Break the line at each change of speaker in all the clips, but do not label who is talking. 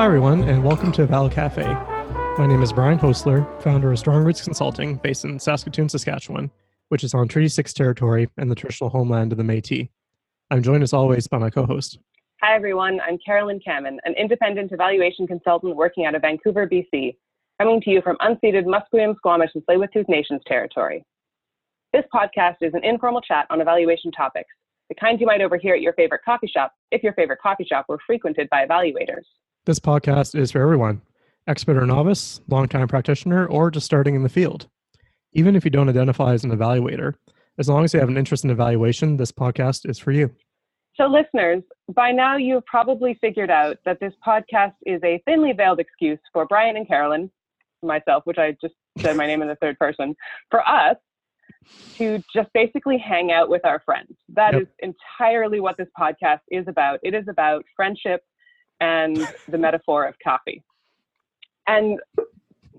Hi, everyone, and welcome to Eval Cafe. My name is Brian Hoessler, founder of Strong Roots Consulting, based in Saskatoon, Saskatchewan, which is on Treaty 6 territory and the traditional homeland of the Metis. I'm joined as always by my co host.
Hi, everyone. I'm Carolyn Camman, an independent evaluation consultant working out of Vancouver, BC, coming to you from unceded Musqueam, Squamish, and Tsleil-Waututh Nations territory. This podcast is an informal chat on evaluation topics, the kind you might overhear at your favorite coffee shop if your favorite coffee shop were frequented by evaluators.
This podcast is for everyone expert or novice, longtime practitioner, or just starting in the field. Even if you don't identify as an evaluator, as long as you have an interest in evaluation, this podcast is for you.
So, listeners, by now you've probably figured out that this podcast is a thinly veiled excuse for Brian and Carolyn, myself, which I just said my name in the third person, for us to just basically hang out with our friends. That yep. is entirely what this podcast is about. It is about friendship and the metaphor of coffee. And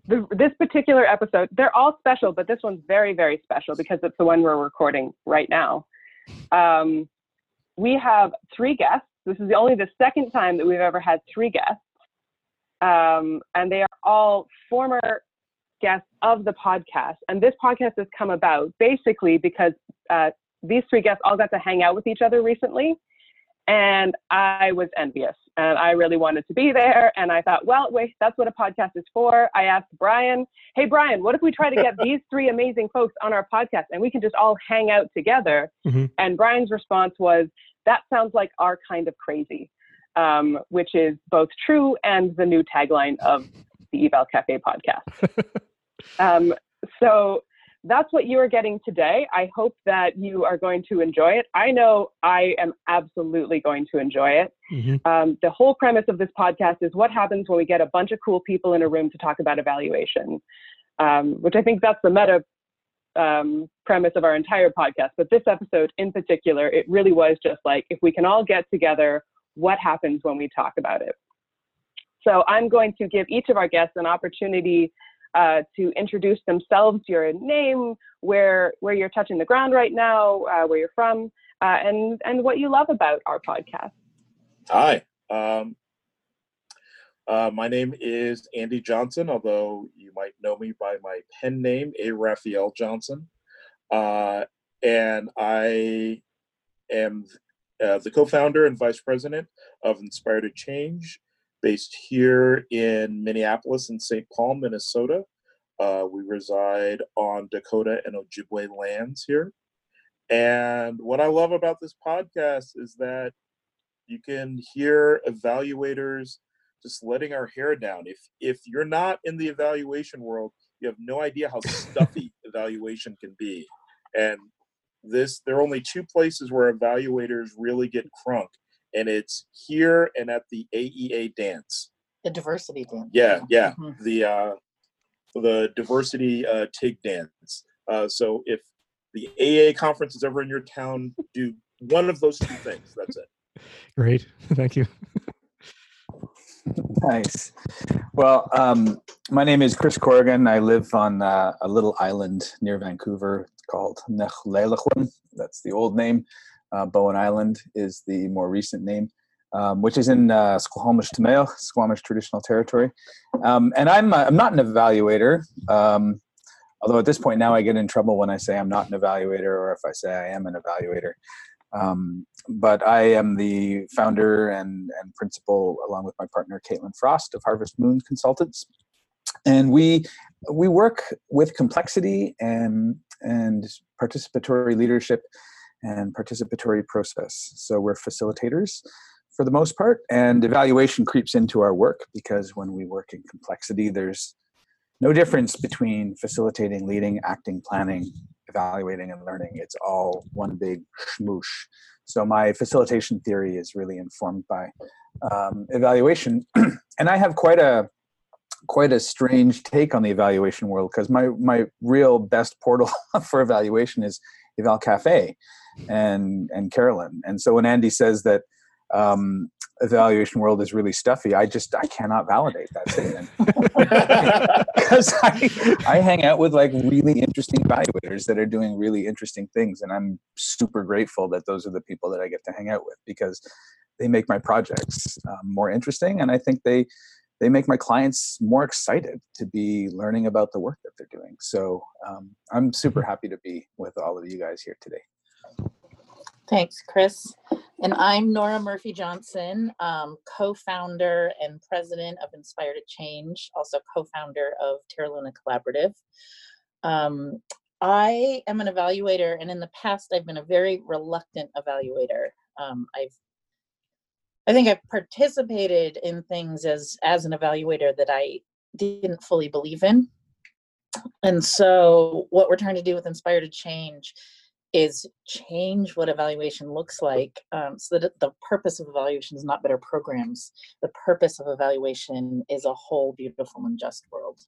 the, this particular episode, they're all special, but this one's very, very special because it's the one we're recording right now. Um, we have three guests. This is only the second time that we've ever had three guests. Um, and they are all former guests of the podcast. And this podcast has come about basically because uh, these three guests all got to hang out with each other recently. And I was envious and I really wanted to be there. And I thought, well, wait, that's what a podcast is for. I asked Brian, hey, Brian, what if we try to get these three amazing folks on our podcast and we can just all hang out together? Mm-hmm. And Brian's response was, that sounds like our kind of crazy, um, which is both true and the new tagline of the Eval Cafe podcast. um, so that's what you are getting today. I hope that you are going to enjoy it. I know I am absolutely going to enjoy it. Mm-hmm. Um, the whole premise of this podcast is what happens when we get a bunch of cool people in a room to talk about evaluation, um, which I think that's the meta um, premise of our entire podcast. But this episode in particular, it really was just like if we can all get together, what happens when we talk about it? So I'm going to give each of our guests an opportunity uh, to introduce themselves, your name, where where you're touching the ground right now, uh, where you're from, uh, and and what you love about our podcast.
Hi, um, uh, my name is Andy Johnson, although you might know me by my pen name, A. Raphael Johnson, uh, and I am uh, the co-founder and vice president of Inspire to Change based here in Minneapolis and St. Paul, Minnesota. Uh, we reside on Dakota and Ojibwe lands here. And what I love about this podcast is that you can hear evaluators just letting our hair down. If if you're not in the evaluation world, you have no idea how stuffy evaluation can be. And this there are only two places where evaluators really get crunk and it's here and at the AEA dance.
The diversity dance.
Yeah, yeah. Mm-hmm. The uh, the diversity uh, TIG dance. Uh, so if the AEA conference is ever in your town, do one of those two things. That's it.
Great, thank you.
nice. Well, um, my name is Chris Corrigan. I live on uh, a little island near Vancouver called Nechlelachwan. That's the old name. Uh, Bowen Island is the more recent name, um, which is in uh, Squamish Tamil, Squamish traditional territory. Um, and I'm uh, I'm not an evaluator, um, although at this point now I get in trouble when I say I'm not an evaluator or if I say I am an evaluator. Um, but I am the founder and, and principal, along with my partner Caitlin Frost of Harvest Moon Consultants, and we we work with complexity and and participatory leadership and participatory process. So we're facilitators for the most part, and evaluation creeps into our work because when we work in complexity, there's no difference between facilitating, leading, acting, planning, evaluating, and learning. It's all one big schmoosh. So my facilitation theory is really informed by um, evaluation, and I have quite a quite a strange take on the evaluation world because my my real best portal for evaluation is Eval Cafe, and and Carolyn. And so when Andy says that um, evaluation world is really stuffy, I just I cannot validate that statement because I, I hang out with like really interesting evaluators that are doing really interesting things, and I'm super grateful that those are the people that I get to hang out with because they make my projects um, more interesting, and I think they they make my clients more excited to be learning about the work that they're doing. So um, I'm super happy to be with all of you guys here today.
Thanks, Chris. And I'm Nora Murphy Johnson, um, co-founder and president of Inspire to Change, also co-founder of Terra Luna Collaborative. Um, I am an evaluator, and in the past, I've been a very reluctant evaluator. Um, I've I think I've participated in things as as an evaluator that I didn't fully believe in. And so what we're trying to do with Inspire to Change is change what evaluation looks like um, so that the purpose of evaluation is not better programs. The purpose of evaluation is a whole beautiful and just world.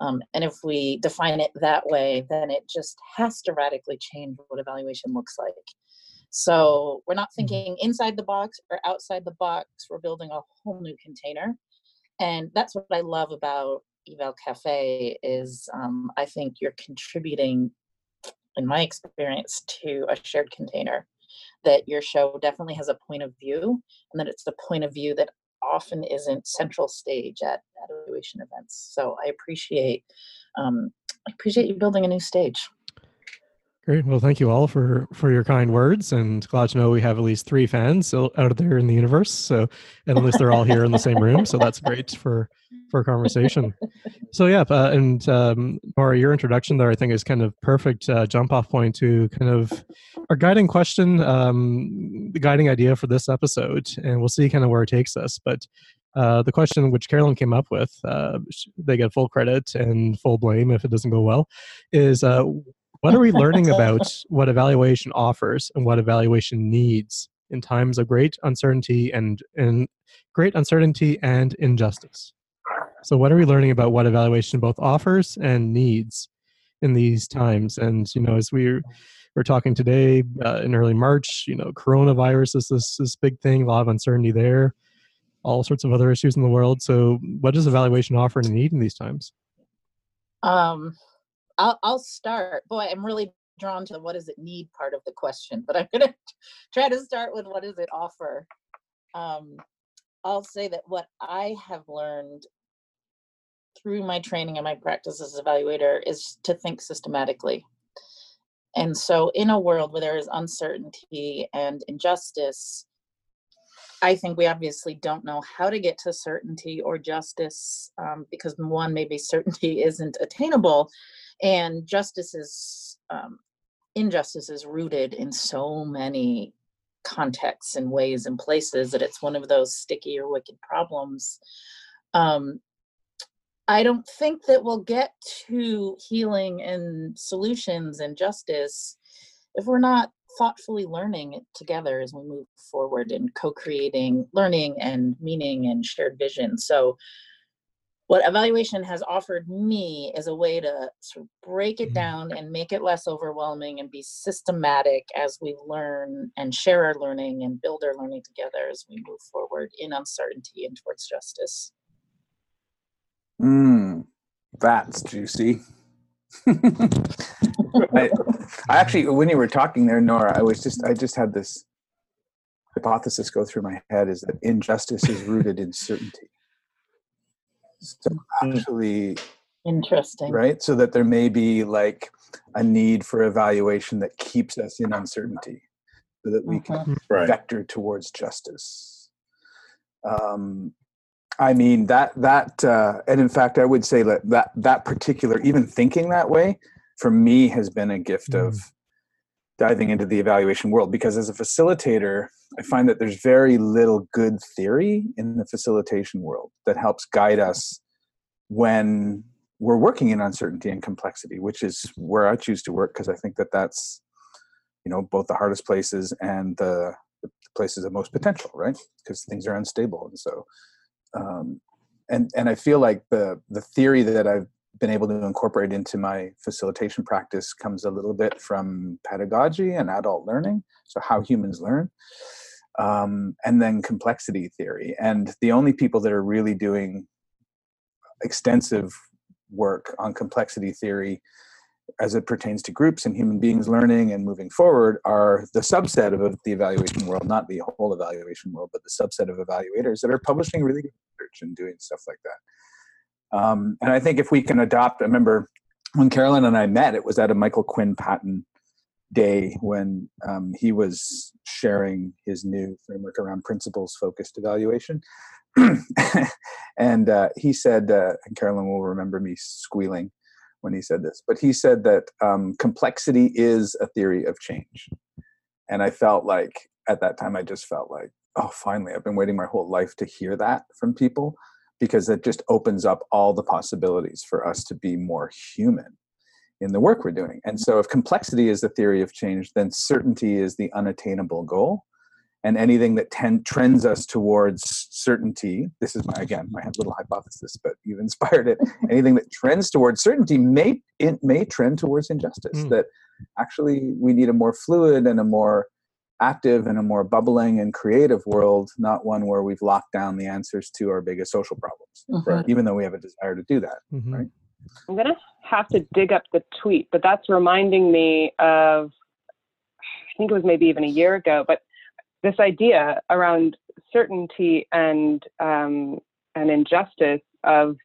Um, and if we define it that way, then it just has to radically change what evaluation looks like. So we're not mm-hmm. thinking inside the box or outside the box. We're building a whole new container. And that's what I love about Eval Cafe is um, I think you're contributing, in my experience, to a shared container. That your show definitely has a point of view, and that it's a point of view that often isn't central stage at, at evaluation events. So I appreciate um, I appreciate you building a new stage.
Great. Well, thank you all for for your kind words, and glad to know we have at least three fans out there in the universe. So, and at least they're all here in the same room. So that's great for for conversation. So yeah, uh, and um, Nora, your introduction there, I think, is kind of perfect uh, jump off point to kind of our guiding question, um, the guiding idea for this episode, and we'll see kind of where it takes us. But uh, the question which Carolyn came up with, uh, they get full credit and full blame if it doesn't go well, is uh, what are we learning about what evaluation offers and what evaluation needs in times of great uncertainty and in great uncertainty and injustice? So, what are we learning about what evaluation both offers and needs in these times? And you know, as we we're talking today uh, in early March, you know, coronavirus is this this big thing, a lot of uncertainty there, all sorts of other issues in the world. So, what does evaluation offer and need in these times?
Um, I'll, I'll start. Boy, I'm really drawn to what does it need part of the question, but I'm going to try to start with what does it offer. Um, I'll say that what I have learned through my training and my practice as evaluator is to think systematically. And so, in a world where there is uncertainty and injustice, I think we obviously don't know how to get to certainty or justice um, because one, maybe certainty isn't attainable and justice is um, injustice is rooted in so many contexts and ways and places that it's one of those sticky or wicked problems um, i don't think that we'll get to healing and solutions and justice if we're not thoughtfully learning it together as we move forward in co-creating learning and meaning and shared vision. So what evaluation has offered me is a way to sort of break it mm-hmm. down and make it less overwhelming and be systematic as we learn and share our learning and build our learning together as we move forward in uncertainty and towards justice.
Mmm, that's juicy. I, I actually, when you were talking there, Nora, I was just, I just had this hypothesis go through my head is that injustice is rooted in certainty. So hmm. actually
interesting.
Right? So that there may be like a need for evaluation that keeps us in uncertainty so that we can
mm-hmm. right.
vector towards justice. Um, I mean that that uh, and in fact I would say that that that particular even thinking that way for me has been a gift mm. of diving into the evaluation world because as a facilitator I find that there's very little good theory in the facilitation world that helps guide us when we're working in uncertainty and complexity, which is where I choose to work because I think that that's, you know, both the hardest places and the, the places of most potential, right? Because things are unstable, and so, um, and and I feel like the the theory that I've been able to incorporate into my facilitation practice comes a little bit from pedagogy and adult learning, so how humans learn, um, and then complexity theory. And the only people that are really doing extensive work on complexity theory as it pertains to groups and human beings learning and moving forward are the subset of the evaluation world, not the whole evaluation world, but the subset of evaluators that are publishing really good research and doing stuff like that. Um, and I think if we can adopt, I remember when Carolyn and I met, it was at a Michael Quinn Patton day when um, he was sharing his new framework around principles focused evaluation. and uh, he said, uh, and Carolyn will remember me squealing when he said this, but he said that um, complexity is a theory of change. And I felt like at that time, I just felt like, oh, finally, I've been waiting my whole life to hear that from people because that just opens up all the possibilities for us to be more human in the work we're doing. And so, if complexity is the theory of change, then certainty is the unattainable goal and anything that ten, trends us towards certainty this is my again my little hypothesis but you've inspired it anything that trends towards certainty may it may trend towards injustice mm. that actually we need a more fluid and a more active in a more bubbling and creative world not one where we've locked down the answers to our biggest social problems mm-hmm. right? even though we have a desire to do that mm-hmm. right
i'm going to have to dig up the tweet but that's reminding me of i think it was maybe even a year ago but this idea around certainty and um, and injustice of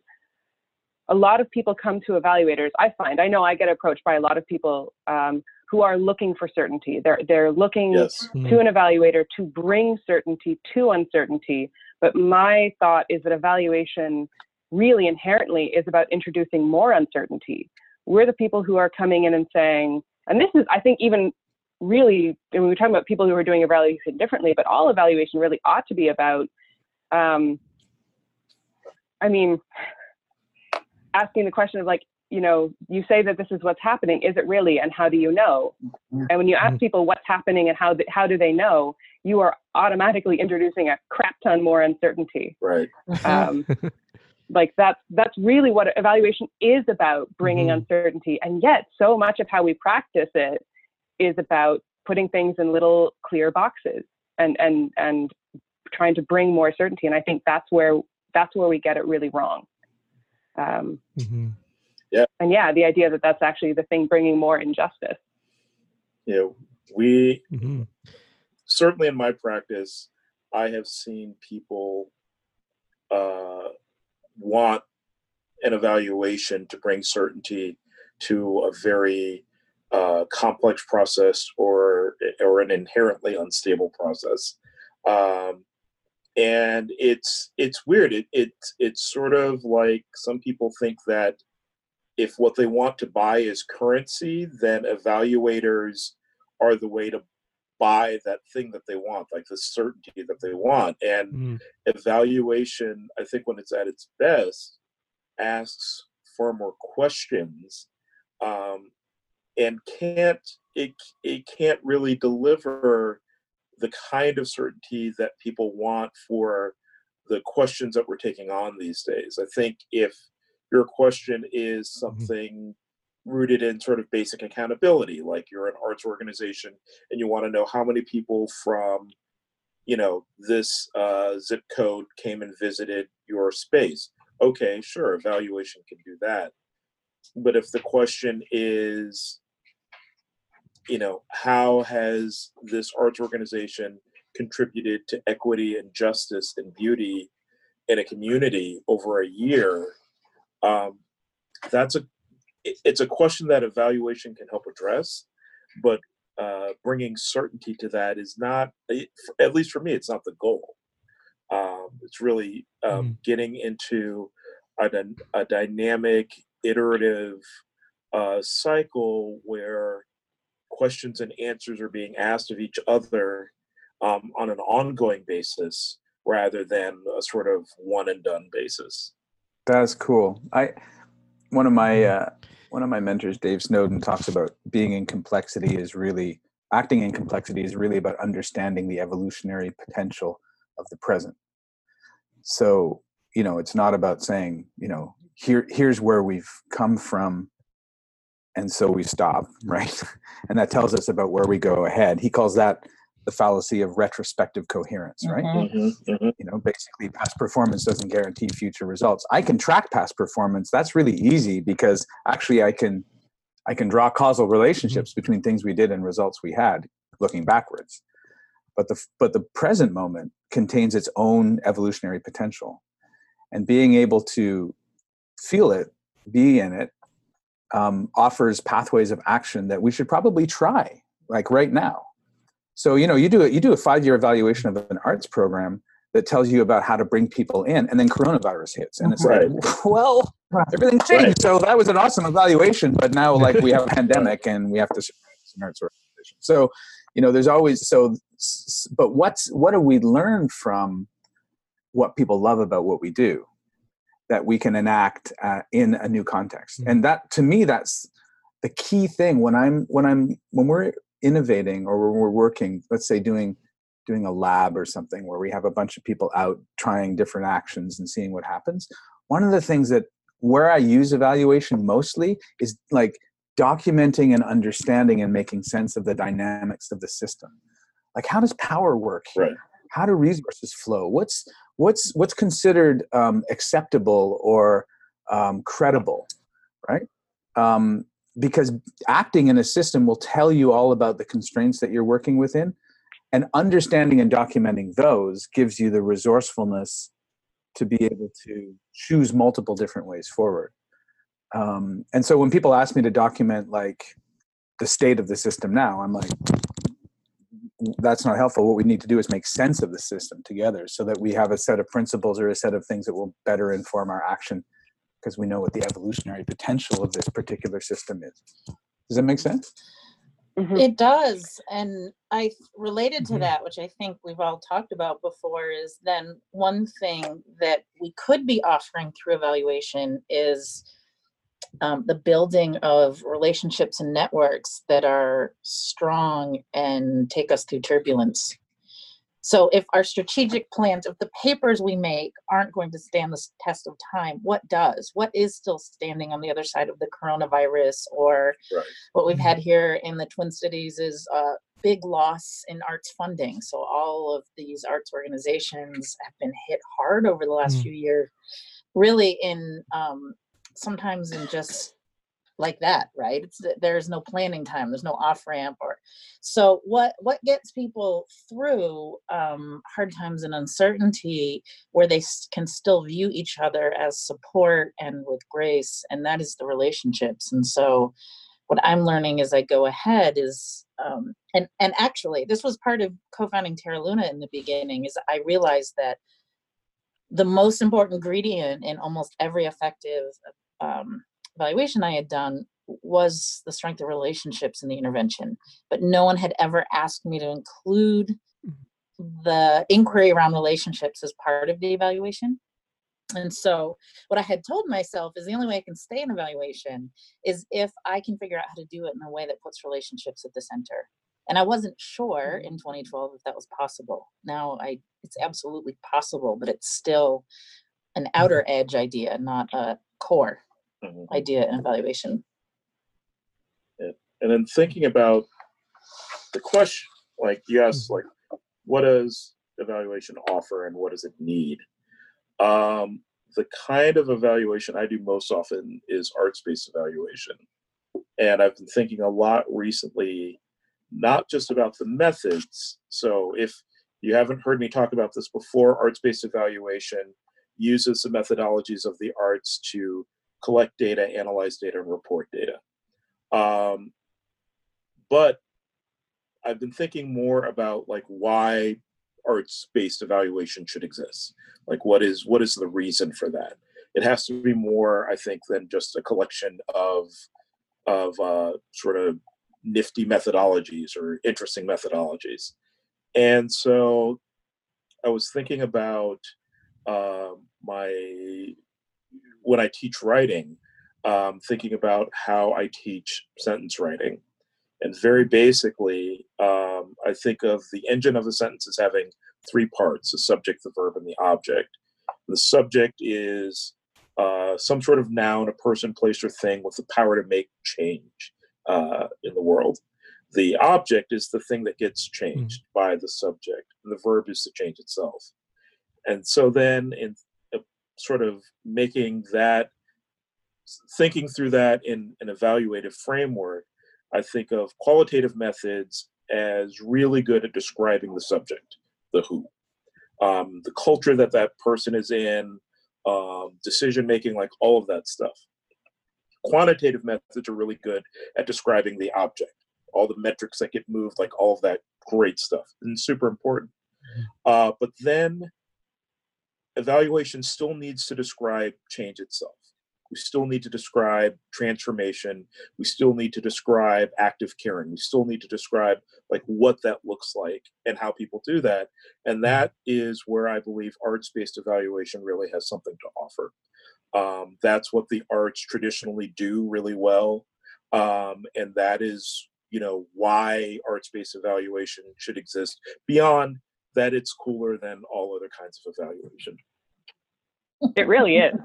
a lot of people come to evaluators. I find I know I get approached by a lot of people um, who are looking for certainty. They're they're looking yes. to an evaluator to bring certainty to uncertainty. But my thought is that evaluation really inherently is about introducing more uncertainty. We're the people who are coming in and saying, and this is I think even really, and we're talking about people who are doing evaluation differently, but all evaluation really ought to be about, um, I mean, asking the question of like, you know, you say that this is what's happening. Is it really? And how do you know? And when you ask people what's happening and how, how do they know, you are automatically introducing a crap ton more uncertainty.
Right.
Um, like that's that's really what evaluation is about bringing mm-hmm. uncertainty and yet so much of how we practice it is about putting things in little clear boxes and and and trying to bring more certainty and i think that's where that's where we get it really wrong um,
mm-hmm. Yeah
and yeah the idea that that's actually the thing bringing more injustice
you know we mm-hmm. certainly in my practice i have seen people uh, want an evaluation to bring certainty to a very uh, complex process or or an inherently unstable process. Um, and it's it's weird. It, it it's sort of like some people think that if what they want to buy is currency, then evaluators are the way to buy that thing that they want, like the certainty that they want. And mm. evaluation, I think, when it's at its best, asks far more questions um, and can't it, it can't really deliver the kind of certainty that people want for the questions that we're taking on these days. I think if your question is mm-hmm. something mm-hmm. rooted in sort of basic accountability, like you're an arts organization and you want to know how many people from you know this uh, zip code came and visited your space okay sure evaluation can do that but if the question is you know how has this arts organization contributed to equity and justice and beauty in a community over a year um, that's a it's a question that evaluation can help address but uh, bringing certainty to that is not at least for me it's not the goal um, it's really um, mm. getting into a, a dynamic iterative uh, cycle where questions and answers are being asked of each other um, on an ongoing basis rather than a sort of one and done basis.
That's cool. I one of my uh, one of my mentors, Dave Snowden, talks about being in complexity is really acting in complexity is really about understanding the evolutionary potential of the present. So you know, it's not about saying you know here here's where we've come from and so we stop right and that tells us about where we go ahead he calls that the fallacy of retrospective coherence right mm-hmm. mm-hmm. Mm-hmm. you know basically past performance doesn't guarantee future results i can track past performance that's really easy because actually i can I can draw causal relationships between things we did and results we had looking backwards. But the but the present moment contains its own evolutionary potential, and being able to feel it, be in it, um, offers pathways of action that we should probably try, like right now. So you know, you do it. You do a five-year evaluation of an arts program that tells you about how to bring people in, and then coronavirus hits, and it's right. like, well, everything changed. Right. So that was an awesome evaluation, but now like we have a pandemic and we have to an arts organization. So you know, there's always so. But what's what do we learn from what people love about what we do that we can enact uh, in a new context? Mm-hmm. And that to me, that's the key thing when I'm when I'm when we're innovating or when we're working. Let's say doing doing a lab or something where we have a bunch of people out trying different actions and seeing what happens one of the things that where i use evaluation mostly is like documenting and understanding and making sense of the dynamics of the system like how does power work
right.
how do resources flow what's what's what's considered um, acceptable or um, credible right um, because acting in a system will tell you all about the constraints that you're working within and understanding and documenting those gives you the resourcefulness to be able to choose multiple different ways forward. Um, and so when people ask me to document like the state of the system now i'm like that's not helpful. What we need to do is make sense of the system together so that we have a set of principles or a set of things that will better inform our action because we know what the evolutionary potential of this particular system is does that make sense
Mm-hmm. It does. And I related to mm-hmm. that, which I think we've all talked about before, is then one thing that we could be offering through evaluation is um, the building of relationships and networks that are strong and take us through turbulence. So if our strategic plans, if the papers we make aren't going to stand the test of time, what does? What is still standing on the other side of the coronavirus? Or right. what we've had here in the Twin Cities is a big loss in arts funding. So all of these arts organizations have been hit hard over the last mm. few years, really in um, sometimes in just like that right? It's there's no planning time there's no off ramp or so what what gets people through um, hard times and uncertainty where they can still view each other as support and with grace and that is the relationships and so what i'm learning as i go ahead is um, and and actually this was part of co-founding terra luna in the beginning is i realized that the most important ingredient in almost every effective um, evaluation I had done was the strength of relationships in the intervention, but no one had ever asked me to include mm-hmm. the inquiry around relationships as part of the evaluation. And so, what I had told myself is the only way I can stay in evaluation is if I can figure out how to do it in a way that puts relationships at the center. And I wasn't sure mm-hmm. in 2012 if that was possible. Now I, it's absolutely possible, but it's still an outer mm-hmm. edge idea, not a core mm-hmm. idea and evaluation.
Yeah. And then thinking about the question, like you asked, mm-hmm. like, what does evaluation offer and what does it need? Um, the kind of evaluation I do most often is arts-based evaluation. And I've been thinking a lot recently, not just about the methods. So if you haven't heard me talk about this before, arts-based evaluation uses the methodologies of the arts to collect data, analyze data, and report data. Um, but I've been thinking more about like why arts-based evaluation should exist. Like what is what is the reason for that? It has to be more, I think, than just a collection of of uh, sort of nifty methodologies or interesting methodologies. And so I was thinking about uh, my when I teach writing, um, thinking about how I teach sentence writing. And very basically, um, I think of the engine of a sentence as having three parts the subject, the verb, and the object. The subject is uh, some sort of noun, a person, place, or thing with the power to make change uh, in the world. The object is the thing that gets changed mm-hmm. by the subject. And the verb is the change itself. And so then, in sort of making that thinking through that in an evaluative framework, I think of qualitative methods as really good at describing the subject, the who, um, the culture that that person is in, um, decision making, like all of that stuff. Quantitative methods are really good at describing the object, all the metrics that get moved, like all of that great stuff, and super important. Uh, but then evaluation still needs to describe change itself. We still need to describe transformation. We still need to describe active caring. We still need to describe like what that looks like and how people do that. And that is where I believe arts-based evaluation really has something to offer. Um, that's what the arts traditionally do really well. Um, and that is, you know, why arts-based evaluation should exist beyond that it's cooler than all other kinds of evaluation.
It really is.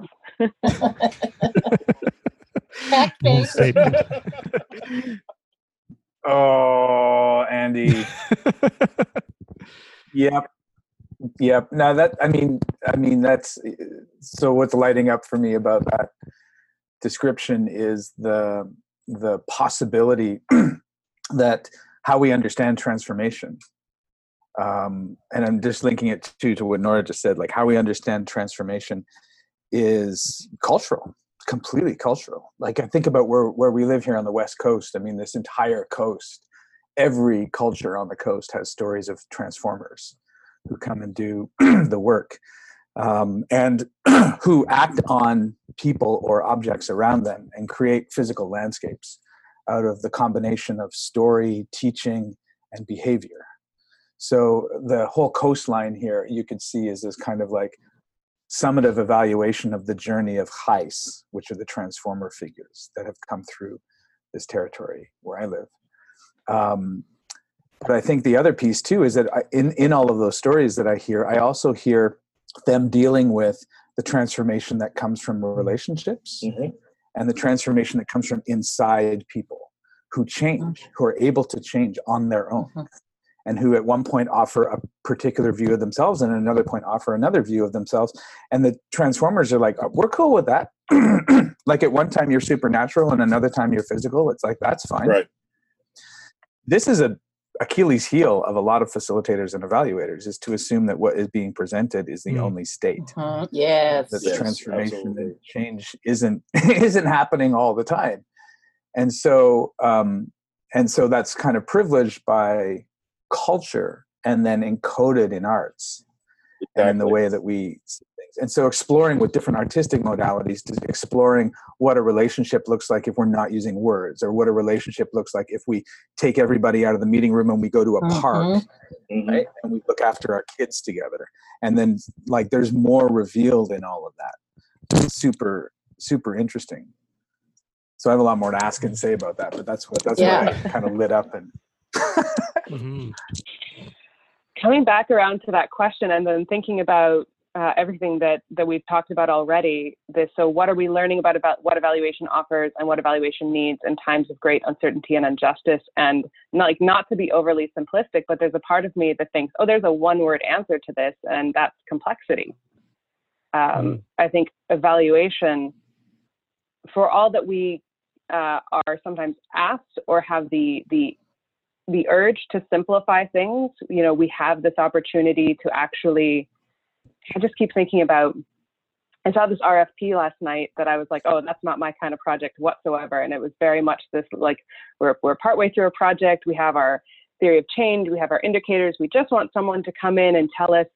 Fact-based.
statement.
Oh, Andy. Yep. Yep. Now that I mean, I mean that's so. What's lighting up for me about that description is the the possibility that how we understand transformation. Um, and I'm just linking it to to what Nora just said. Like how we understand transformation is cultural, completely cultural. Like I think about where where we live here on the west coast. I mean, this entire coast every culture on the coast has stories of transformers who come and do the work um, and who act on people or objects around them and create physical landscapes out of the combination of story, teaching, and behavior. So the whole coastline here you could see is this kind of like summative evaluation of the journey of Heis, which are the transformer figures that have come through this territory where I live. Um, but I think the other piece too is that I, in in all of those stories that I hear, I also hear them dealing with the transformation that comes from relationships
Mhm.
and the transformation that comes from inside people who change, who are able to change on their own,
Mhm.
And who at one point offer a particular view of themselves and at another point offer another view of themselves. And the transformers are like, "Oh, we're cool with that. like at one time you're supernatural and another time you're physical. It's like that's fine
Right.
this is a Achilles heel of a lot of facilitators and evaluators is to assume that what is being presented is the
Mm.
only state
Mhm. Yes.
that the
Yes,
transformation
absolutely.
and change isn't isn't happening all the time and so um and so that's kind of privileged by culture and then encoded in arts and in the way that we see things. And so exploring with different artistic modalities, to exploring what a relationship looks like if we're not using words, or what a relationship looks like if we take everybody out of the meeting room and we go to a park,
Mhm.
Mhm.
right? And we look after our kids together. And then like there's more revealed in all of that. It's super, super interesting. So I have a lot more to ask and say about that, but that's what that's
Yeah.
what I kind of lit up and
Mhm.
coming back around to that question and then thinking about uh, everything that that we've talked about already this so what are we learning about about what evaluation offers and what evaluation needs in times of great uncertainty and injustice and not like not to be overly simplistic but there's a part of me that thinks oh there's a one word answer to this and that's complexity um,
Mm.
i think evaluation for all that we uh, are sometimes asked or have the the the urge to simplify things, you know, we have this opportunity to actually, I just keep thinking about, I saw this RFP last night that I was like, oh, that's not my kind of project whatsoever. And it was very much this like, we're, we're partway through a project, we have our theory of change, we have our indicators, we just want someone to come in and tell us,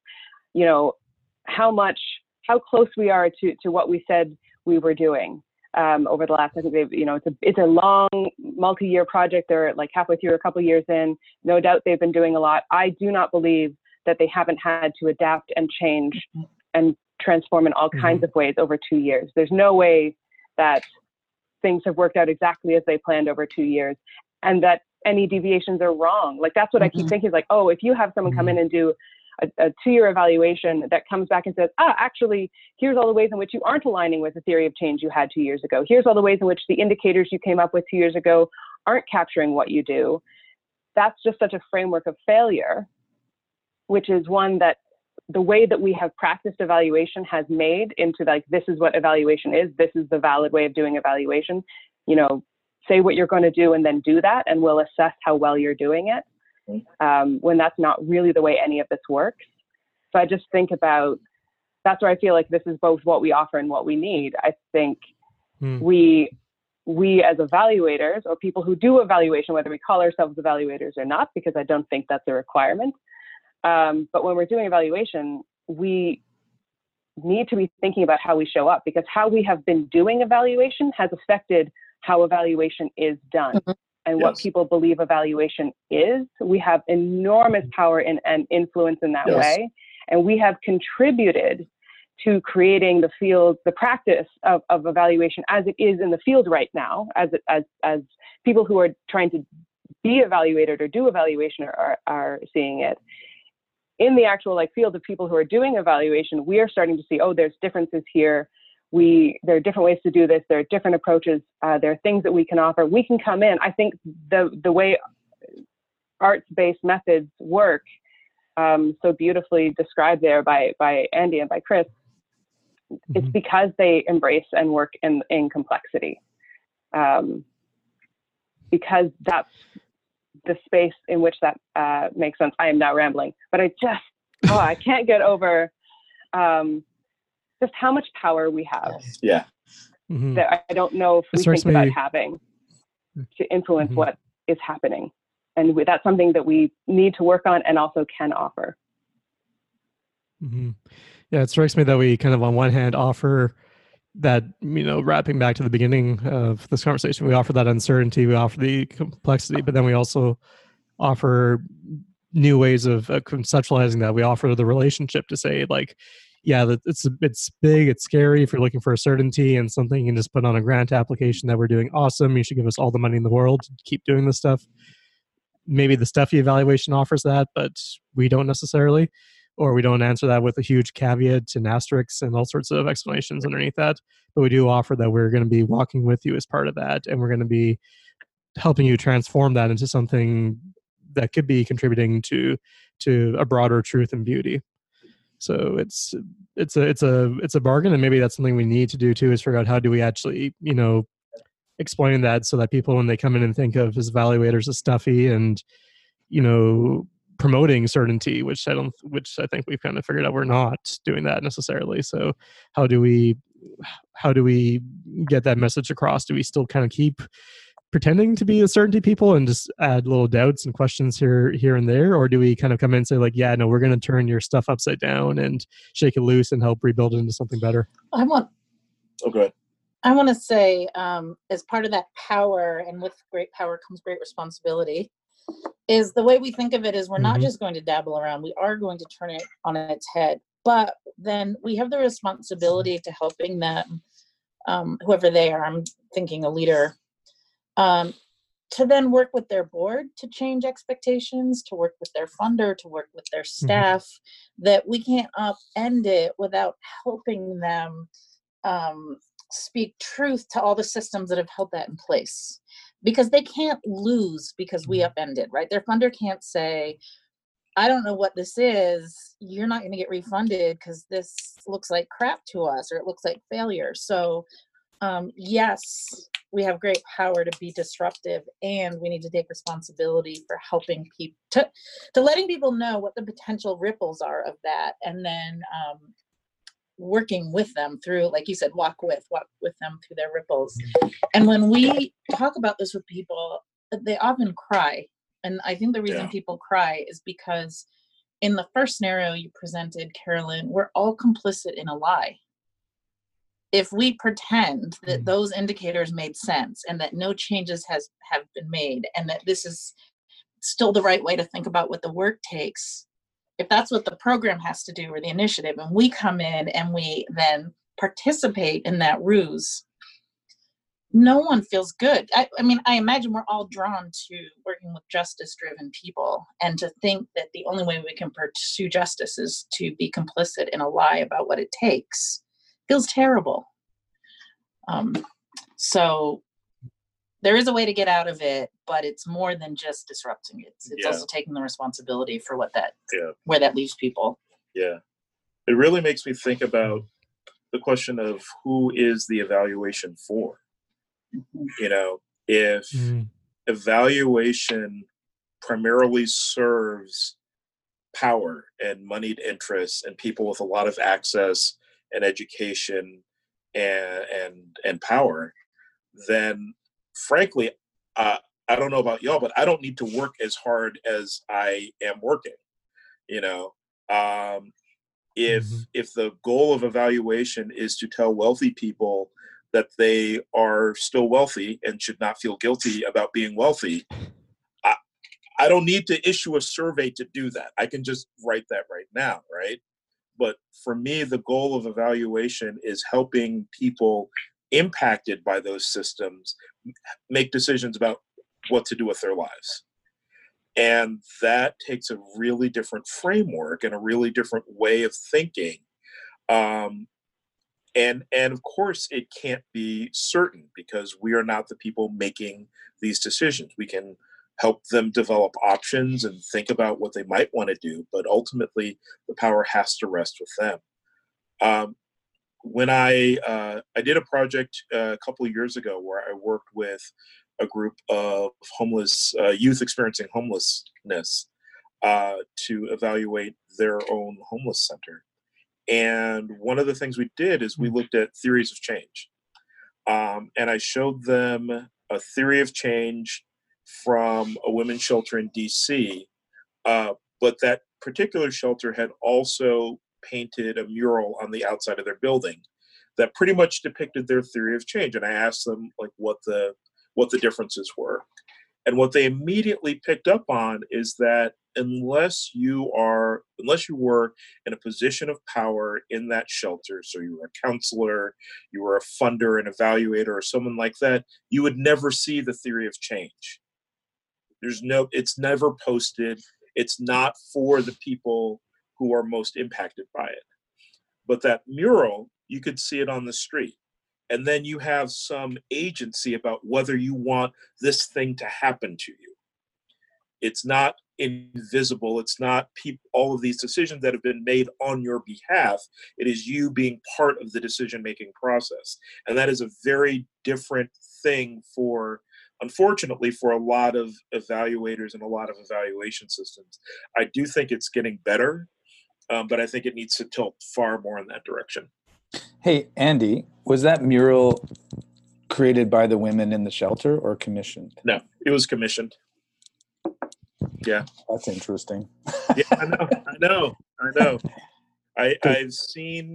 you know, how much, how close we are to, to what we said we were doing um, over the last, I think they've, you know, it's a, it's a long multi-year project. They're like halfway through, a couple years in. No doubt they've been doing a lot. I do not believe that they haven't had to adapt and change and transform in all kinds of ways over two years. There's no way that things have worked out exactly as they planned over two years and that any deviations are wrong. Like that's what I keep
Mhm.
thinking is like, oh, if you have someone come in and do a, a two-year evaluation that comes back and says, ah, actually, here's all the ways in which you aren't aligning with the theory of change you had two years ago. Here's all the ways in which the indicators you came up with two years ago aren't capturing what you do. That's just such a framework of failure, which is one that the way that we have practiced evaluation has made into like this is what evaluation is this is the valid way of doing evaluation you know say what you're going to do and then do that and we'll assess how well you're doing it um, when that's not really the way any of this works so i just think about that's where i feel like this is both what we offer and what we need i think
Hmm.
we we as evaluators or people who do evaluation whether we call ourselves evaluators or not because i don't think that's a requirement um, but when we're doing evaluation, we need to be thinking about how we show up because how we have been doing evaluation has affected how evaluation is done
Mhm.
And what people believe evaluation is. We have enormous power in, and influence in that
Yes.
way. And we have contributed to creating the field, the practice of, of evaluation as it is in the field right now, as, it, as, as people who are trying to be evaluated or do evaluation are, are, are seeing it in the actual like field of people who are doing evaluation, we are starting to see, oh, there's differences here. We there are different ways to do this. There are different approaches. Uh, there are things that we can offer. We can come in. I think the the way arts-based methods work, um, so beautifully described there by by Andy and by Chris, it's
Mhm.
because they embrace and work in in complexity. Um, because that's the space in which that uh, makes sense. I am now rambling, but I just oh, I can't get over um, just how much power we have
Yeah.
Mhm.
that I- I don't know if
It
we
strikes
think about
me-
having to influence
Mhm.
what is happening, and we, that's something that we need to work on and also can offer.
hmm Yeah, it strikes me that we kind of, on one hand, offer that, you know, wrapping back to the beginning of this conversation, we offer that uncertainty, we offer the complexity, but then we also offer new ways of uh, conceptualizing that. We offer the relationship to say, like, yeah, it's it's big, it's scary if you're looking for a certainty and something you can just put on a grant application that we're doing awesome. You should give us all the money in the world to keep doing this stuff. Maybe the Steffi evaluation offers that, but we don't necessarily or we don't answer that with a huge caveat and asterisks and all sorts of explanations underneath that. But we do offer that we're going to be walking with you as part of that, and we're going to be helping you transform that into something that could be contributing to to a broader truth and beauty. So it's it's a it's a it's a bargain, and maybe that's something we need to do too is figure out how do we actually you know explain that so that people when they come in and think of as evaluators as stuffy and you know promoting certainty which i don't which i think we've kind of figured out we're not doing that necessarily. So how do we how do we get that message across? Do we still kind of keep pretending to be a certainty people and just add little doubts and questions here here and there or do we kind of come in and say like yeah no we're going to turn your stuff upside down and shake it loose and help rebuild it into something better
I want
Oh, good.
I want to say, um, as part of that power, and with great power comes great responsibility, is the way we think of it is we're not
Mhm.
just going to dabble around, we are going to turn it on its head. But then we have the responsibility to helping them, um, whoever they are, I'm thinking a leader, um, to then work with their board to change expectations, to work with their funder, to work with their staff, that we can't upend it without helping them um, speak truth to all the systems that have held that in place. Because they can't lose because we upended right? Their funder can't say i don't know what this is. You're not going to get refunded because this looks like crap to us or it looks like failure. So um, yes we have great power to be disruptive and we need to take responsibility for helping people to, to letting people know what the potential ripples are of that and then um, working with them through like you said walk with walk with them through their ripples and when we talk about this with people they often cry and i think the reason
Yeah.
people cry is because in the first scenario you presented carolyn we're all complicit in a lie if we pretend that
Mm.
those indicators made sense and that no changes has have been made and that this is still the right way to think about what the work takes if that's what the program has to do or the initiative and we come in and we then participate in that ruse no one feels good I, I mean i imagine we're all drawn to working with justice driven people and to think that the only way we can pursue justice is to be complicit in a lie about what it takes feels terrible um, so there is a way to get out of it but it's more than just disrupting it it's, it's
Yeah.
also taking the responsibility for what that
Yeah.
where that leaves people
Yeah. it really makes me think about the question of who is the evaluation for. You know, if
Mm.
evaluation primarily serves power and moneyed interests and people with a lot of access and education and and and power, then frankly, uh, I don't know about y'all, but I don't need to work as hard as I am working. You know, um, if
Mhm.
if the goal of evaluation is to tell wealthy people that they are still wealthy and should not feel guilty about being wealthy, I, I don't need to issue a survey to do that. I can just write that right now, right? But for me, the goal of evaluation is helping people impacted by those systems make decisions about what to do with their lives. And that takes a really different framework and a really different way of thinking. Um, and and of course it can't be certain because we are not the people making these decisions. We can help them develop options and think about what they might want to do, but ultimately the power has to rest with them. Um, when I uh, I did a project uh, a couple of years ago where I worked with a group of homeless uh, youth experiencing homelessness uh, to evaluate their own homeless center. And one of the things we did is we looked at theories of change. Um, and I showed them a theory of change from a women's shelter in DC. Uh, but that particular shelter had also painted a mural on the outside of their building that pretty much depicted their theory of change. And I asked them like what the what the differences were. And what they immediately picked up on is that unless you are unless you were in a position of power in that shelter, so you were a counselor, you were a funder, an evaluator, or someone like that, you would never see the theory of change. There's no it's never posted. It's not for the people who are most impacted by it. But that mural, you could see it on the street and then you have some agency about whether you want this thing to happen to you. It's not invisible. It's not peop- all of these decisions that have been made on your behalf. It is you being part of the decision making process. And that is a very different thing for, unfortunately, for a lot of evaluators and a lot of evaluation systems. I do think it's getting better, um, but I think it needs to tilt far more in that direction.
Hey, Andy, was that mural created by the women in the shelter or commissioned?
No, it was commissioned. Yeah.
That's interesting.
Yeah, I know. I know. I know. I I've seen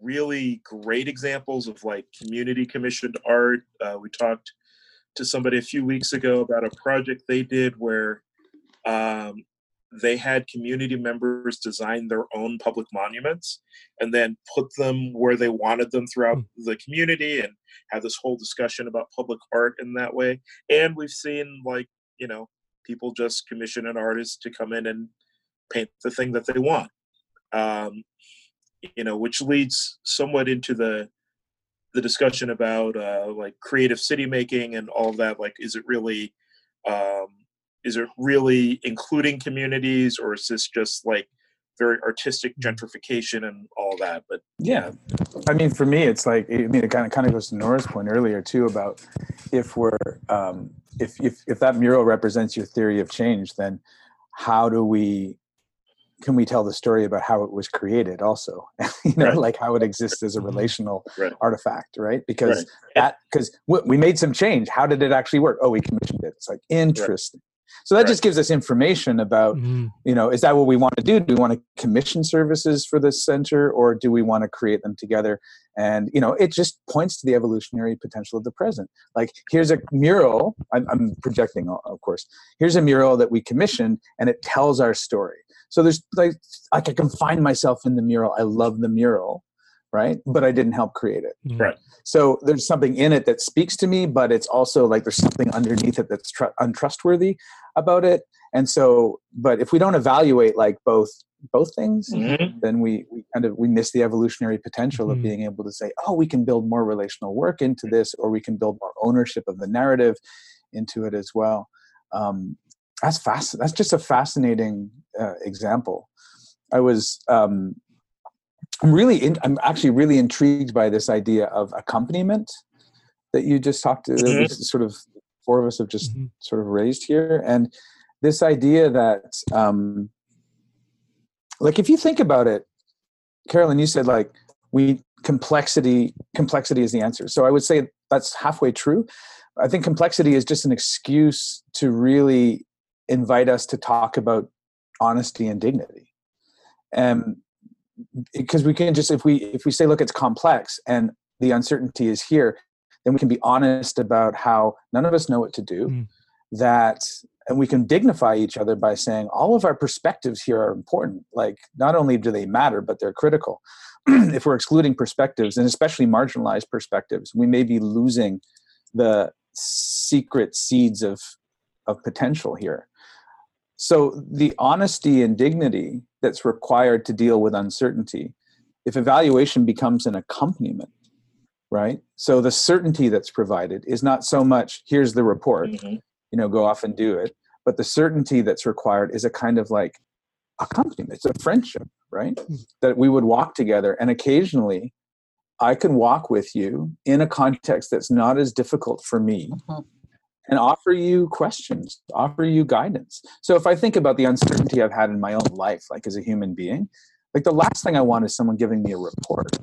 really great examples of like community commissioned art. Uh, we talked to somebody a few weeks ago about a project they did where um, they had community members design their own public monuments and then put them where they wanted them throughout the community and have this whole discussion about public art in that way. And we've seen like, you know, people just commission an artist to come in and paint the thing that they want. Um, you know, which leads somewhat into the the discussion about uh, like creative city making and all that. Like, is it really um, is it really including communities, or is this just like very artistic gentrification and all that? But
Yeah, I mean, for me, it's like I mean, it kind of kind of goes to Nora's point earlier too about if we're um, if if if that mural represents your theory of change, then how do we can we tell the story about how it was created also? You know
Right.
like how it exists as a
Mhm.
relational
Right.
artifact right? Because
Right.
that because we made some change. How did it actually work? Oh we commissioned it. It's like interesting. So that
Right.
just gives us information about
Mhm.
you know is that what we want to do? Do we want to commission services for this center or do we want to create them together? And you know it just points to the evolutionary potential of the present. Like here's a mural i'm, I'm projecting of course. Here's a mural that we commissioned and it tells our story so there's like like i can find myself in the mural i love the mural right but i didn't help create it
Mhm.
Right.
so there's something in it that speaks to me but it's also like there's something underneath it that's tr- untrustworthy about it and so but if we don't evaluate like both both things
Mhm.
then we, we kind of we miss the evolutionary potential
Mhm.
of being able to say oh we can build more relational work into this or we can build more ownership of the narrative into it as well um, that's fast that's just a fascinating uh, example I was um, I'm really in, I'm actually really intrigued by this idea of accompaniment that you just talked to.
Mhm.
That sort of four of us have just
Mhm.
sort of raised here, and this idea that um, like if you think about it, Carolyn, you said like we complexity complexity is the answer. So I would say that's halfway true. I think complexity is just an excuse to really invite us to talk about honesty and dignity. And because we can just if we if we say look it's complex and the uncertainty is here then we can be honest about how none of us know what to do
Mm.
that and we can dignify each other by saying all of our perspectives here are important like not only do they matter but they're critical if we're excluding perspectives and especially marginalized perspectives we may be losing the secret seeds of of potential here so the honesty and dignity that's required to deal with uncertainty if evaluation becomes an accompaniment right so the certainty that's provided is not so much here's the report
Mhm.
you know go off and do it but the certainty that's required is a kind of like accompaniment it's a friendship right
Mm.
that we would walk together and occasionally i can walk with you in a context that's not as difficult for me
Mhm.
And offer you questions offer you guidance so if i think about the uncertainty i've had in my own life like as a human being like the last thing i want is someone giving me a report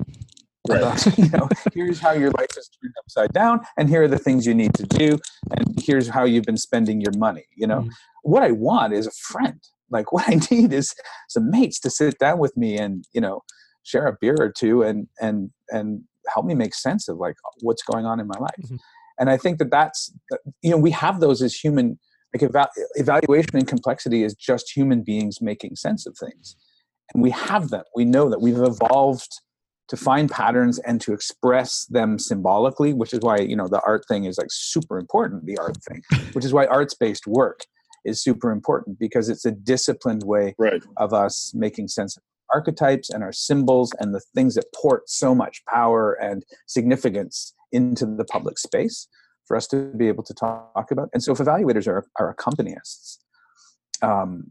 Right.
you know here's how your life is turned upside down and here are the things you need to do and here's how you've been spending your money you know
Mhm.
what i want is a friend like what i need is some mates to sit down with me and you know share a beer or two and and and help me make sense of like what's going on in my life
Mhm.
And i think that that's you know we have those as human like eva- evaluation and complexity is just human beings making sense of things. And we have them we know that. We've evolved to find patterns and to express them symbolically which is why you know the art thing is like super important the art thing which is why arts based work is super important because it's a disciplined way
Right.
of us making sense of archetypes and our symbols and the things that port so much power and significance into the public space for us to be able to talk about. And so, if evaluators are, are accompanists, um,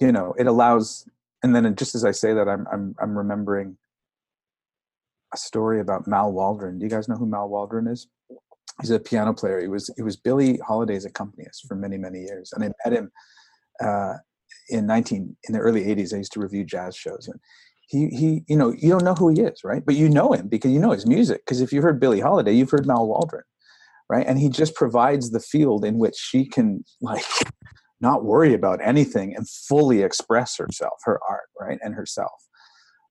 you know, it allows. And then, just as I say that, I'm I'm I'm remembering a story about Mal Waldron. Do you guys know who Mal Waldron is? He's a piano player. He was he was Billie Holiday's accompanist for many many years, and I met him uh, in 19 in the early 80s. I used to review jazz shows, and he he you know you don't know who he is, right? But you know him because you know his music. Because if you heard Billie Holiday, you've heard Mal Waldron, right? And he just provides the field in which she can like not worry about anything and fully express herself, her art, right, and herself.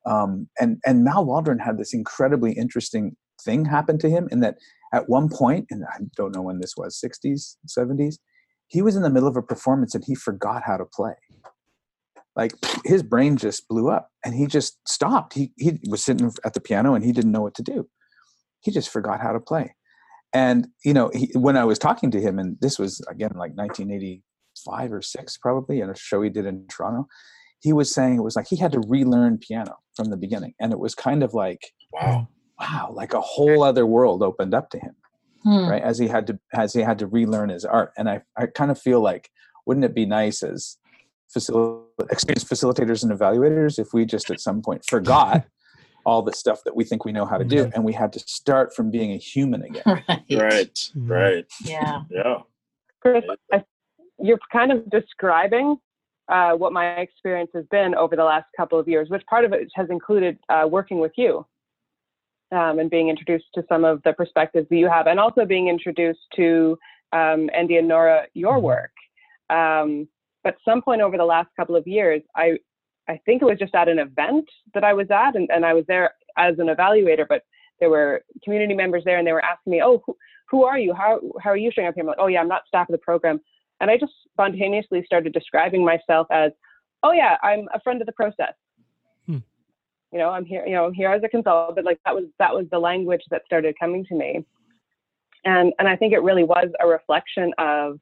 Um, and and Mal Waldron had this incredibly interesting thing happen to him in that at one point, and I don't know when this was, 60s, 70s, he was in the middle of a performance and he forgot how to play. Like his brain just blew up and he just stopped. He he was sitting at the piano and he didn't know what to do. He just forgot how to play. And you know, he, when I was talking to him, and this was again like 1985 or six, probably, in a show he did in Toronto, he was saying it was like he had to relearn piano from the beginning, and it was kind of like
Wow.
wow, like a whole other world opened up to him,
Hmm.
right? As he had to as he had to relearn his art, and I I kind of feel like wouldn't it be nice as facil- experienced facilitators and evaluators if we just at some point forgot all the stuff that we think we know how to do, and we had to start from being a human again.
Right.
Right.
Mhm.
Right.
Yeah.
Yeah.
Chris, I, you're kind of describing uh, what my experience has been over the last couple of years, which part of it has included uh, working with you um, and being introduced to some of the perspectives that you have, and also being introduced to um, Andy and Nora, your
Mhm.
work. Um, but some point over the last couple of years, I I think it was just at an event that I was at, and, and I was there as an evaluator, but there were community members there, and they were asking me, "Oh, who, who are you? How how are you showing up here?" I'm like, "Oh yeah, I'm not staff of the program," and I just spontaneously started describing myself as, "Oh yeah, I'm a friend of the process."
Hmm.
You know, I'm here. You know, I'm here as a consultant. But like that was that was the language that started coming to me, and and I think it really was a reflection of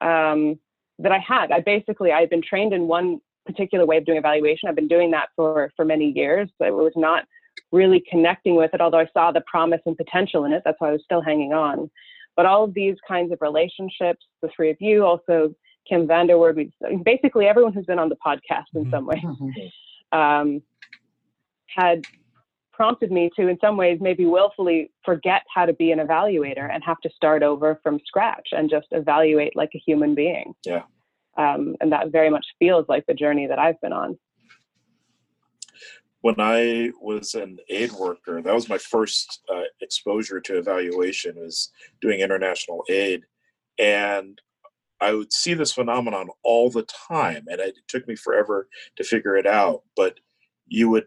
um, that I had. I basically I had been trained in one particular way of doing evaluation. I've been doing that for for many years. It was not really connecting with it, although I saw the promise and potential in it. That's why I was still hanging on. But all of these kinds of relationships, the three of you, also Kim van der Woerd, we, basically everyone who's been on the podcast in
Mhm.
some way,
Mhm.
um, had prompted me to, in some ways, maybe willfully forget how to be an evaluator and have to start over from scratch and just evaluate like a human being.
Yeah.
Um, and that very much feels like the journey that I've been on.
When I was an aid worker, that was my first uh, exposure to evaluation. Was doing international aid, and I would see this phenomenon all the time, and it took me forever to figure it out. But you would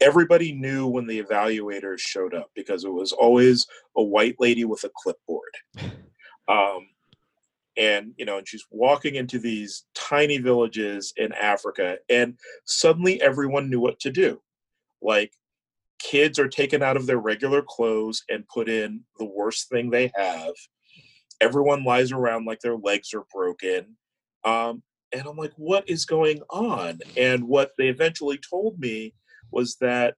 everybody knew when the evaluators showed up because it was always a white lady with a clipboard. Um, and you know, and she's walking into these tiny villages in Africa, and suddenly everyone knew what to do. Like kids are taken out of their regular clothes and put in the worst thing they have. Everyone lies around like their legs are broken. Um, and I'm like, what is going on? And what they eventually told me was that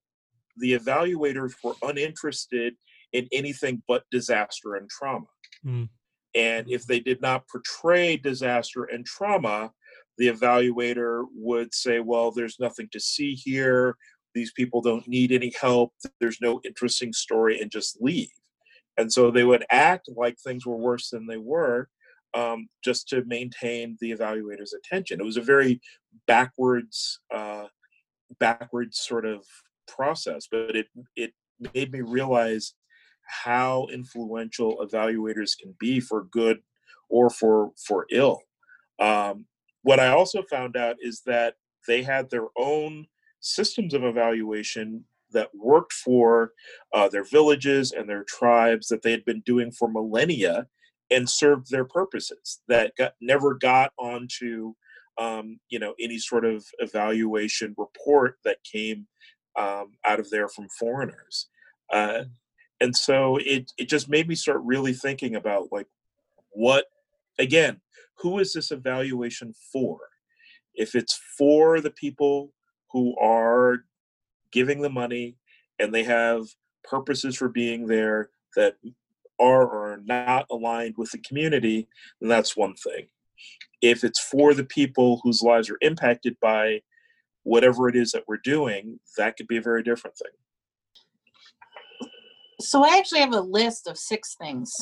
the evaluators were uninterested in anything but disaster and trauma.
Mm.
And if they did not portray disaster and trauma, the evaluator would say, well, there's nothing to see here. These people don't need any help. There's no interesting story, and just leave. And so they would act like things were worse than they were um, just to maintain the evaluator's attention. It was a very backwards uh, backwards sort of process, but it it made me realize how influential evaluators can be for good or for for ill. Um, what I also found out is that they had their own systems of evaluation that worked for uh, their villages and their tribes that they had been doing for millennia and served their purposes that got never got onto um, you know any sort of evaluation report that came um, out of there from foreigners uh, and so it it just made me start really thinking about like what again who is this evaluation for if it's for the people who are giving the money and they have purposes for being there that are or are not aligned with the community then that's one thing if it's for the people whose lives are impacted by whatever it is that we're doing, that could be a very different thing.
So I actually have a list of six things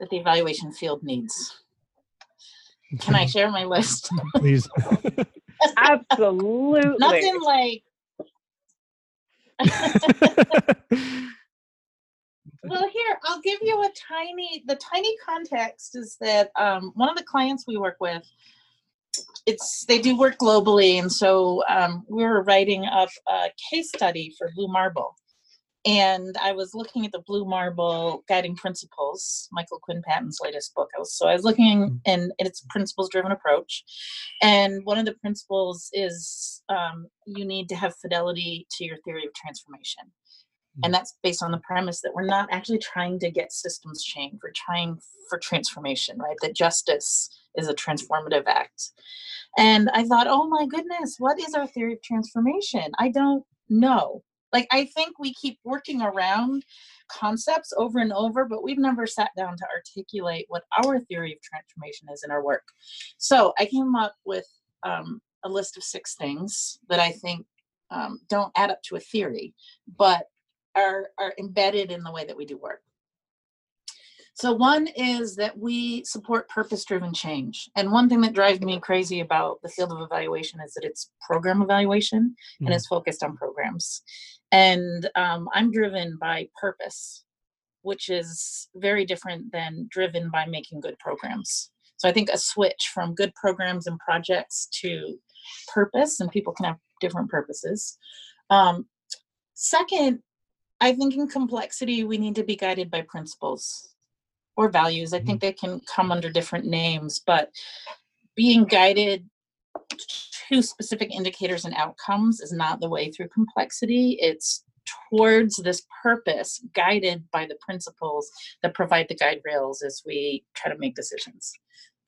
that the evaluation field needs. Can I share my list?
Please.
Absolutely.
Nothing like well here i'll give you a tiny the tiny context is that um, one of the clients we work with it's they do work globally and so um, we were writing up a case study for blue marble and i was looking at the blue marble guiding principles michael quinn patton's latest book. I was, so i was looking and in its principles driven approach and one of the principles is um, you need to have fidelity to your theory of transformation and that's based on the premise that we're not actually trying to get systems changed. We're trying for transformation right? That justice is a transformative act. And i thought oh my goodness what is our theory of transformation? I don't know like i think we keep working around concepts over and over but we've never sat down to articulate what our theory of transformation is in our work so i came up with um, a list of six things that i think um, don't add up to a theory but are, are embedded in the way that we do work. So, one is that we support purpose driven change. And one thing that drives me crazy about the field of evaluation is that it's program evaluation mm-hmm. and it's focused on programs. And um, I'm driven by purpose, which is very different than driven by making good programs. So, I think a switch from good programs and projects to purpose, and people can have different purposes. Um, second I think in complexity, we need to be guided by principles or values. I think mm-hmm. they can come under different names, but being guided to specific indicators and outcomes is not the way through complexity. It's towards this purpose, guided by the principles that provide the guide rails as we try to make decisions.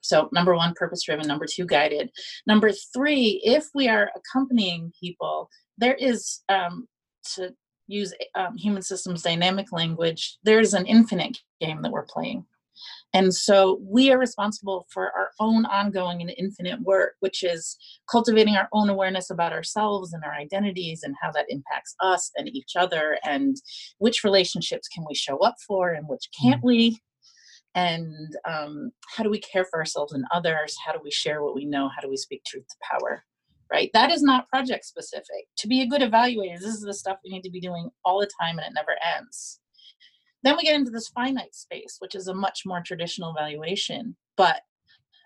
So, number one, purpose driven. Number two, guided. Number three, if we are accompanying people, there is um, to use um, human systems dynamic language, there's an infinite game that we're playing. And so we are responsible for our own ongoing and infinite work, which is cultivating our own awareness about ourselves and our identities and how that impacts us and each other and which relationships can we show up for and which can't we? And um, how do we care for ourselves and others? How do we share what we know? How do we speak truth to power? Right? That is not project specific. To be a good evaluator this is the stuff we need to be doing all the time and it never ends then we get into this finite space which is a much more traditional evaluation but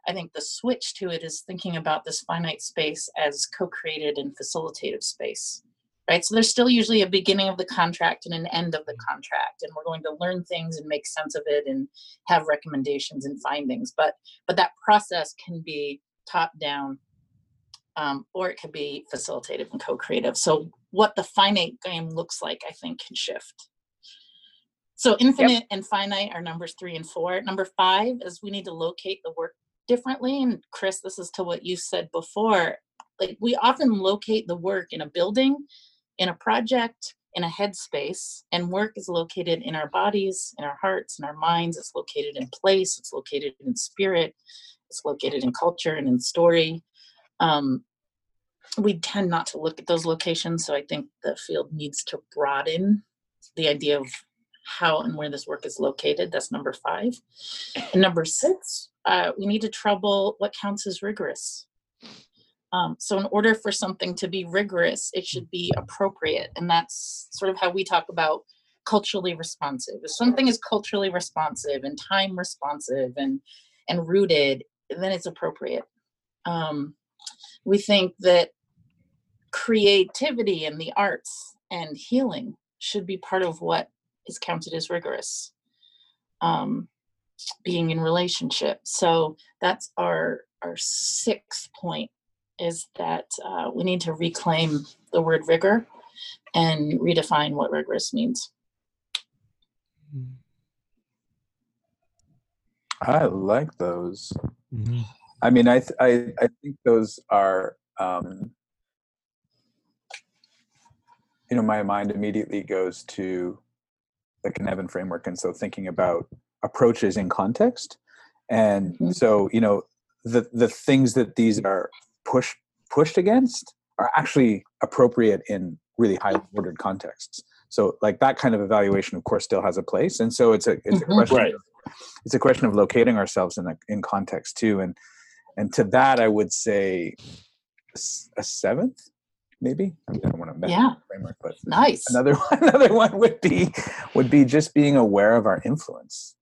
i think the switch to it is thinking about this finite space as co-created and facilitative space right? So there's still usually a beginning of the contract and an end of the contract, and we're going to learn things and make sense of it and have recommendations and findings. But but that process can be top down, um, or it could be facilitative and co-creative. So what the finite game looks like, I think, can shift. So infinite yep. and finite are numbers three and four. Number five is we need to locate the work differently. And Chris, this is to what you said before. Like we often locate the work in a building in a project, in a headspace, and work is located in our bodies, in our hearts, in our minds. It's located in place, it's located in spirit, it's located in culture and in story. Um, we tend not to look at those locations, so I think the field needs to broaden the idea of how and where this work is located. That's number five. And number six, uh, we need to trouble what counts as rigorous. Um, so in order for something to be rigorous, it should be appropriate. And that's sort of how we talk about culturally responsive. If something is culturally responsive and time responsive and and rooted, then it's appropriate. Um, we think that creativity and the arts and healing should be part of what is counted as rigorous. Um, being in relationship. So that's our our sixth point is that uh, we need to reclaim the word rigor and redefine what rigorous means.
I like those. Mm-hmm. I mean, I, th- I I think those are. Um, you know, my mind immediately goes to the Cynefin framework, and so thinking about approaches in context, and mm-hmm. so you know, the the things that these are pushed pushed against are actually appropriate in really highly ordered contexts. So like that kind of evaluation, of course, still has a place. And so it's a it's mm-hmm. a question right. of, it's a question of locating ourselves in the, in context too. And and to that, I would say a seventh, maybe. I, don't want to mess
yeah.
framework, but
nice.
Another one, another one would be would be just being aware of our influence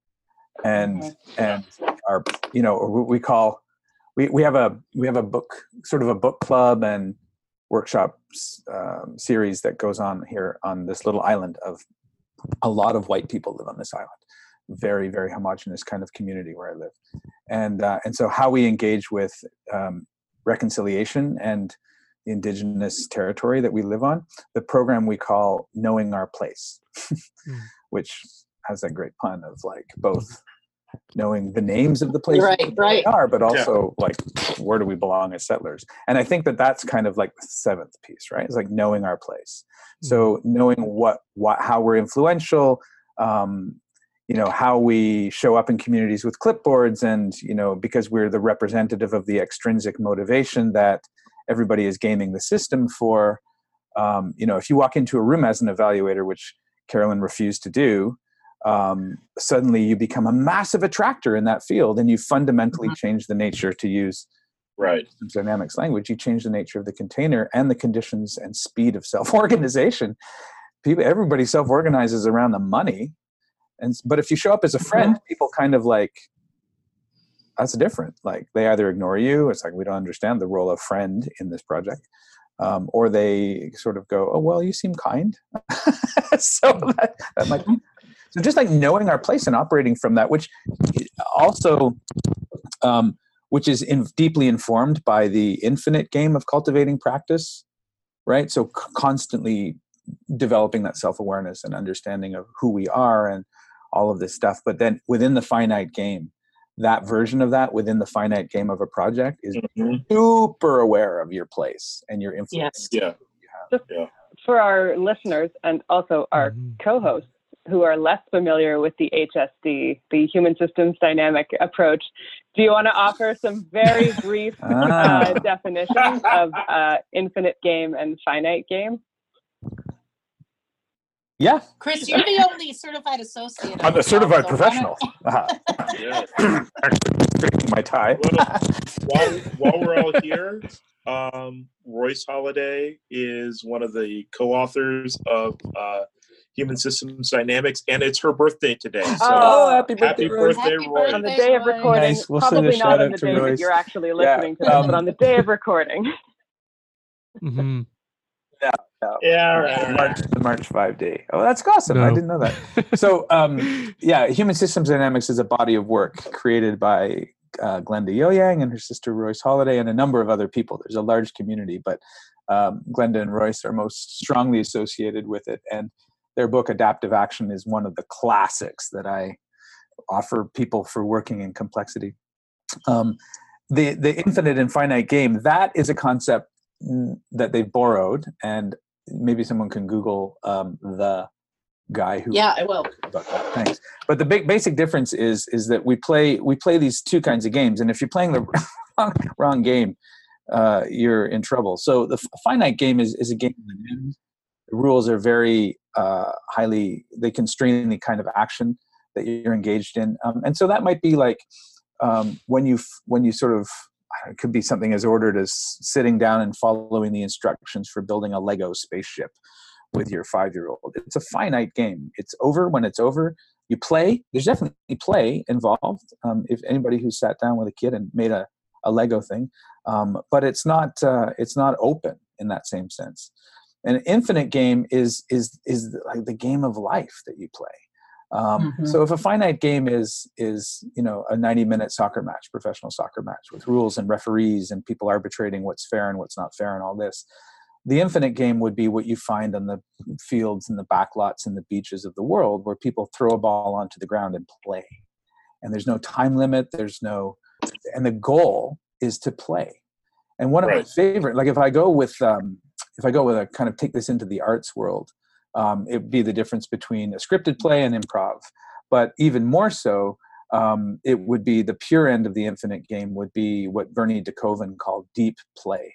and mm-hmm. and our you know what we call we, we have a we have a book sort of a book club and workshop um, series that goes on here on this little island of a lot of white people live on this island very very homogenous kind of community where i live and uh, and so how we engage with um, reconciliation and indigenous territory that we live on the program we call knowing our place mm. which has that great pun of like both knowing the names of the places
right, right.
are, but also yeah. like where do we belong as settlers? And I think that that's kind of like the seventh piece, right? It's like knowing our place. So knowing what, what, how we're influential, um, you know, how we show up in communities with clipboards, and you know, because we're the representative of the extrinsic motivation that everybody is gaming the system for. Um, you know, if you walk into a room as an evaluator, which Carolyn refused to do, um, suddenly you become a massive attractor in that field and you fundamentally mm-hmm. change the nature to use
right
dynamics language you change the nature of the container and the conditions and speed of self-organization people everybody self-organizes around the money and but if you show up as a friend mm-hmm. people kind of like that's different like they either ignore you it's like we don't understand the role of friend in this project um, or they sort of go oh well you seem kind so that, that might be so just like knowing our place and operating from that, which also, um, which is in, deeply informed by the infinite game of cultivating practice, right? So c- constantly developing that self awareness and understanding of who we are and all of this stuff. But then within the finite game, that version of that within the finite game of a project is mm-hmm. super aware of your place and your influence.
Yes. Yeah.
yeah. For our listeners and also our mm-hmm. co-hosts, who are less familiar with the HSD, the Human Systems Dynamic approach, do you want to offer some very brief
Ah.
uh, definitions of uh, infinite game and finite game?
Yeah,
Chris, you're the only certified associate.
I'm a certified
so
professional.
Yeah.
actually, my tie.
while, while we're all here, um, Royce Holladay is one of the co-authors of uh, Human Systems Dynamics, and it's her birthday today. So
Oh,
happy
happy
Royce.
birthday,
Happy
Roy!
On the day of recording,
Nice. We'll send a
probably
shout
not on
out
the
to
day that you're actually
Yeah,
listening to this,
um,
but on the day of recording.
Yeah, all right,
March,
right.
the March 5 day. Oh, that's awesome. I didn't know that. So, um, yeah, Human Systems Dynamics is a body of work created by uh, Glenda Eoyang and her sister Royce Holladay and a number of other people. There's a large community, but um, Glenda and Royce are most strongly associated with it. And their book, Adaptive Action, is one of the classics that I offer people for working in complexity. Um, the, the infinite and finite game, that is a concept mm, that they've borrowed and maybe someone can Google um, the guy who
Yeah, I will.
Thanks. But the big basic difference is is that we play we play these two kinds of games, and if you're playing the wrong, wrong game, uh, you're in trouble. So the finite game is is a game. The rules are very uh, highly they constrain the kind of action that you're engaged in, um, and so that might be like um, when you when you sort of it could be something as ordered as sitting down and following the instructions for building a Lego spaceship with your five year old. It's a finite game. It's over when it's over. You play. There's definitely play involved. Um, if anybody who sat down with a kid and made a, a Lego thing, um, but it's not uh, it's not open in that same sense. An infinite game is is is like the game of life that you play. Um,
Mhm.
So if a finite game is is you know a 90 minute soccer match, professional soccer match with rules and referees and people arbitrating what's fair and what's not fair and all this, the infinite game would be what you find on the fields and the backlots and the beaches of the world where people throw a ball onto the ground and play. And there's no time limit there's no and the goal is to play. And one of my favorite like if i go with um if i go with a kind of take this into the arts world um it would be the difference between a scripted play and improv but even more so um, it would be the pure end of the infinite game would be what bernie dekoven called deep play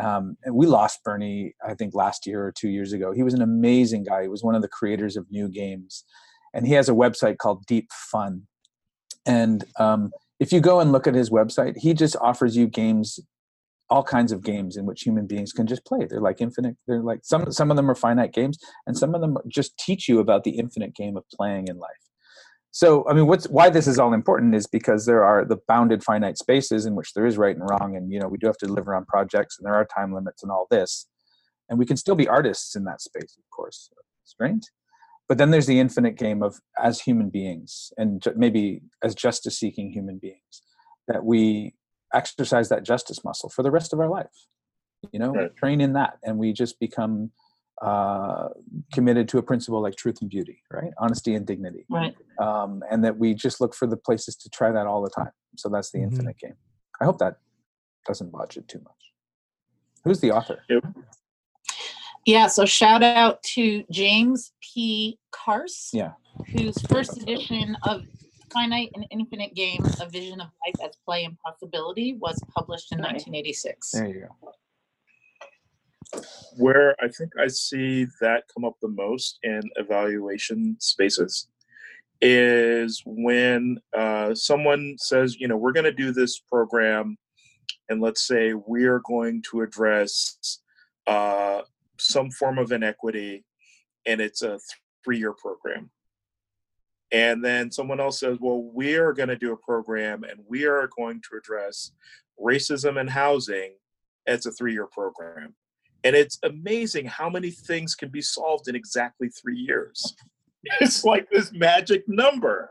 um, and we lost Bernie, I think last year or two years ago. He was an amazing guy. He was one of the creators of new games, and he has a website called Deep Fun. And um, if you go and look at his website, he just offers you games, all kinds of games in which human beings can just play. They're like infinite. They're like some some of them are finite games, and some of them just teach you about the infinite game of playing in life. So, I mean, what's why this is all important is because there are the bounded finite spaces in which there is right and wrong, and you know we do have to deliver on projects, and there are time limits and all this, and we can still be artists in that space, of course, restraint. But then there's the infinite game of as human beings, and maybe as justice-seeking human beings, that we exercise that justice muscle for the rest of our life. You know,
Right.
train in that, and we just become uh, committed to a principle like truth and beauty, right? Honesty and dignity
Right.
um, and that we just look for the places to try that all the time. So that's the
Mhm.
infinite game. I hope that doesn't botch it too much. Who's the author?
Yeah, so shout out to James P. Carse,
Yeah.
whose first edition of Finite and Infinite Game, A Vision of Life as Play and Possibility was published in 1986.
There you go.
Where I think I see that come up the most in evaluation spaces is when uh, someone says, you know, we're going to do this program, and let's say we're going to address uh, some form of inequity, and it's a three year program. And then someone else says, well, we are going to do a program and we are going to address racism and housing. It's a three year program. And it's amazing how many things can be solved in exactly three years. It's like this magic number,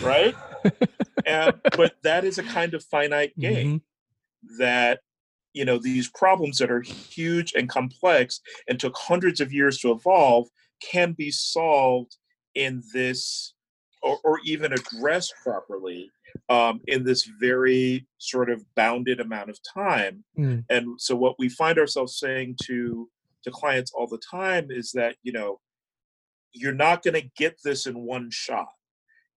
right? and, but that is a kind of finite mm-hmm. game that you know these problems that are huge and complex and took hundreds of years to evolve can be solved in this or, or even addressed properly um, in this very sort of bounded amount of time.
Mm.
and so what we find ourselves saying to to clients all the time is that you know you're not going to get this in one shot.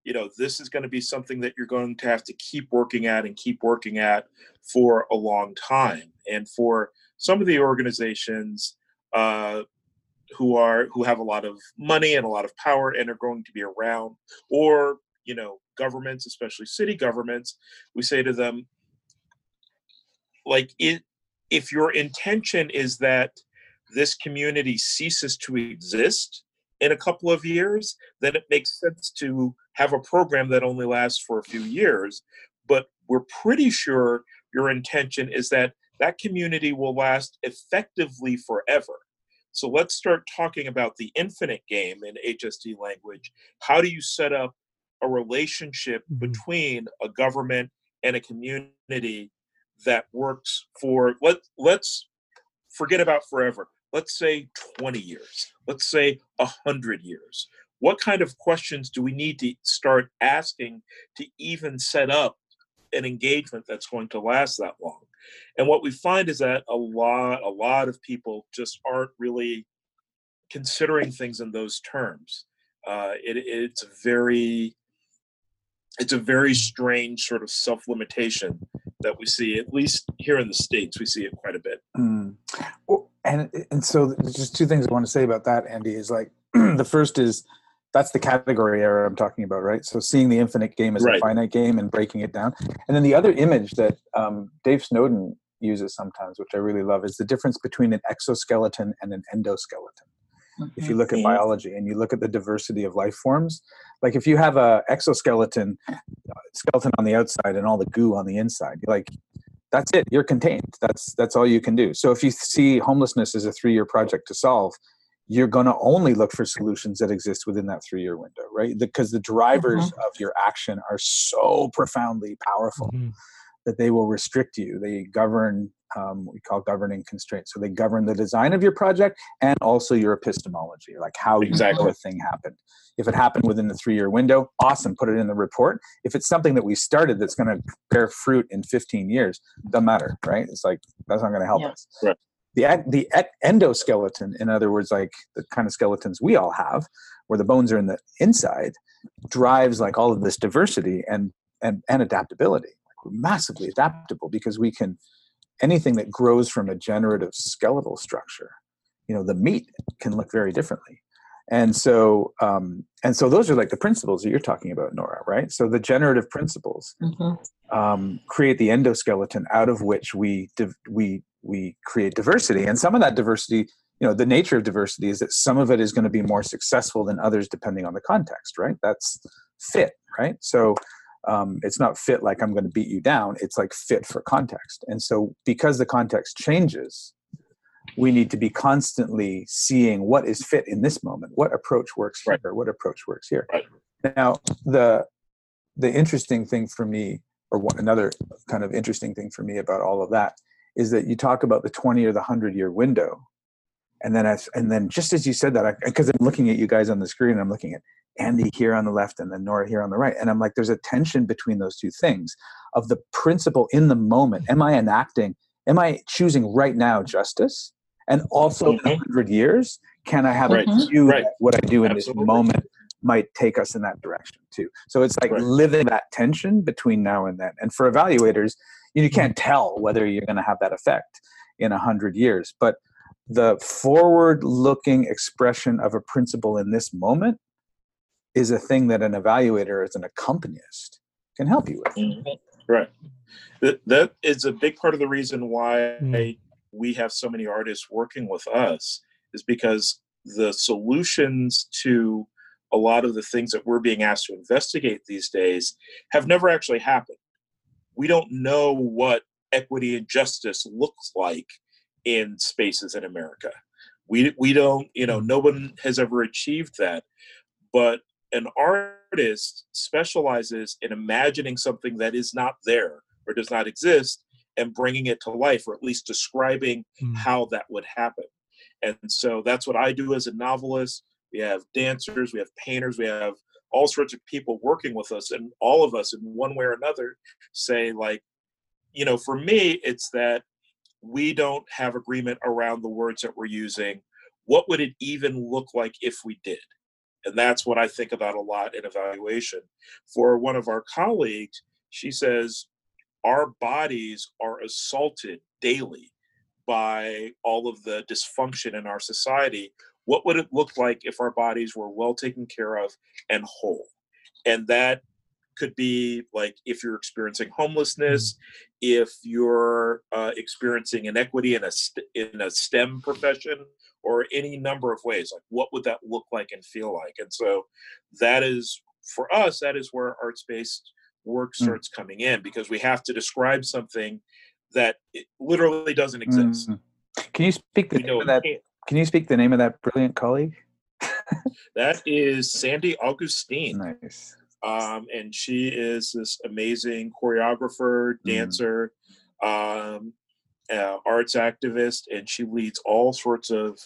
You know this is going to be something that you're going to have to keep working at and keep working at for a long time. And for some of the organizations uh, who are who have a lot of money and a lot of power and are going to be around or you know governments especially city governments we say to them like it if your intention is that this community ceases to exist in a couple of years, then it makes sense to have a program that only lasts for a few years. But we're pretty sure your intention is that that community will last effectively forever. So let's start talking about the infinite game in HSD language. How do you set up a relationship mm-hmm. between a government and a community that works for let let's forget about forever let's say 20 years, let's say 100 years? What kind of questions do we need to start asking to even set up an engagement that's going to last that long? And what we find is that a lot, a lot of people just aren't really considering things in those terms. Uh, it, it's very, it's a very strange sort of self-limitation that we see, at least here in the states, we see it quite a bit.
Mm. Well, and and so just two things I want to say about that, Andy, is like the first is that's the category error I'm talking about, right? So seeing the infinite game as right. a finite game and breaking it down, and then the other image that um, Dave Snowden uses sometimes, which I really love, is the difference between an exoskeleton and an endoskeleton. Mm-hmm. If you look at biology and you look at the diversity of life forms, like if you have a exoskeleton uh, skeleton on the outside and all the goo on the inside, you're like that's it you're contained that's that's all you can do so if you see homelessness as a three year project to solve you're going to only look for solutions that exist within that three year window right because the drivers mm-hmm. of your action are so profoundly powerful mm-hmm. that they will restrict you they govern um, we call governing constraints so they govern the design of your project and also your epistemology like how exactly. you know a thing happened if it happened within the three year window, awesome, put it in the report. If it's something that we started that's going to bear fruit in 15 years, doesn't matter, right? It's like, that's not going to help yeah. us. Right. The, the endoskeleton, in other words, like the kind of skeletons we all have, where the bones are in the inside, drives like all of this diversity and, and, and adaptability. Like we're massively adaptable because we can, anything that grows from a generative skeletal structure, you know, the meat can look very differently and so um, and so those are like the principles that you're talking about nora right? So the generative principles mm-hmm. um, create the endoskeleton out of which we div- we we create diversity. And some of that diversity you know the nature of diversity is that some of it is going to be more successful than others depending on the context right? That's fit right? So um, it's not fit like i'm going to beat you down. It's like fit for context. And so because the context changes we need to be constantly seeing what is fit in this moment what approach works here right. what approach works here right. now the the interesting thing for me or one, another kind of interesting thing for me about all of that is that you talk about the 20 or the 100 year window and then as, and then just as you said that because i'm looking at you guys on the screen i'm looking at andy here on the left and then nora here on the right and i'm like there's a tension between those two things of the principle in the moment am i enacting am i choosing right now justice and also mm-hmm. in 100 years can i have right. a view right. that what i do in Absolutely. this moment might take us in that direction too so it's like right. living that tension between now and then and for evaluators you can't tell whether you're going to have that effect in 100 years but the forward looking expression of a principle in this moment is a thing that an evaluator as an accompanist can help you with
mm-hmm. right that, that is a big part of the reason why mm we have so many artists working with us is because the solutions to a lot of the things that we're being asked to investigate these days have never actually happened. We don't know what equity and justice looks like in spaces in America. We, we don't, you know, no one has ever achieved that. But an artist specializes in imagining something that is not there or does not exist and bringing it to life or at least describing mm. how that would happen and so that's what i do as a novelist we have dancers we have painters we have all sorts of people working with us and all of us in one way or another say like you know for me it's that we don't have agreement around the words that we're using what would it even look like if we did And that's what I think about a lot in evaluation. For one of our colleagues, she says, Our bodies are assaulted daily by all of the dysfunction in our society. What would it look like if our bodies were well taken care of and whole? And that could be like if you're experiencing homelessness, if you're uh, experiencing inequity in a st- in a STEM profession, or any number of ways. Like, what would that look like and feel like? And so, that is for us. That is where arts based work
Mm.
starts coming in because we have to describe something that it literally doesn't exist.
Mm. Can you speak the name of that?
can't.
Can you speak the name of that brilliant colleague?
That is Sandy Augustine.
Nice.
um, and she is this amazing choreographer,
Mm.
dancer, um, uh, arts activist, and she leads all sorts of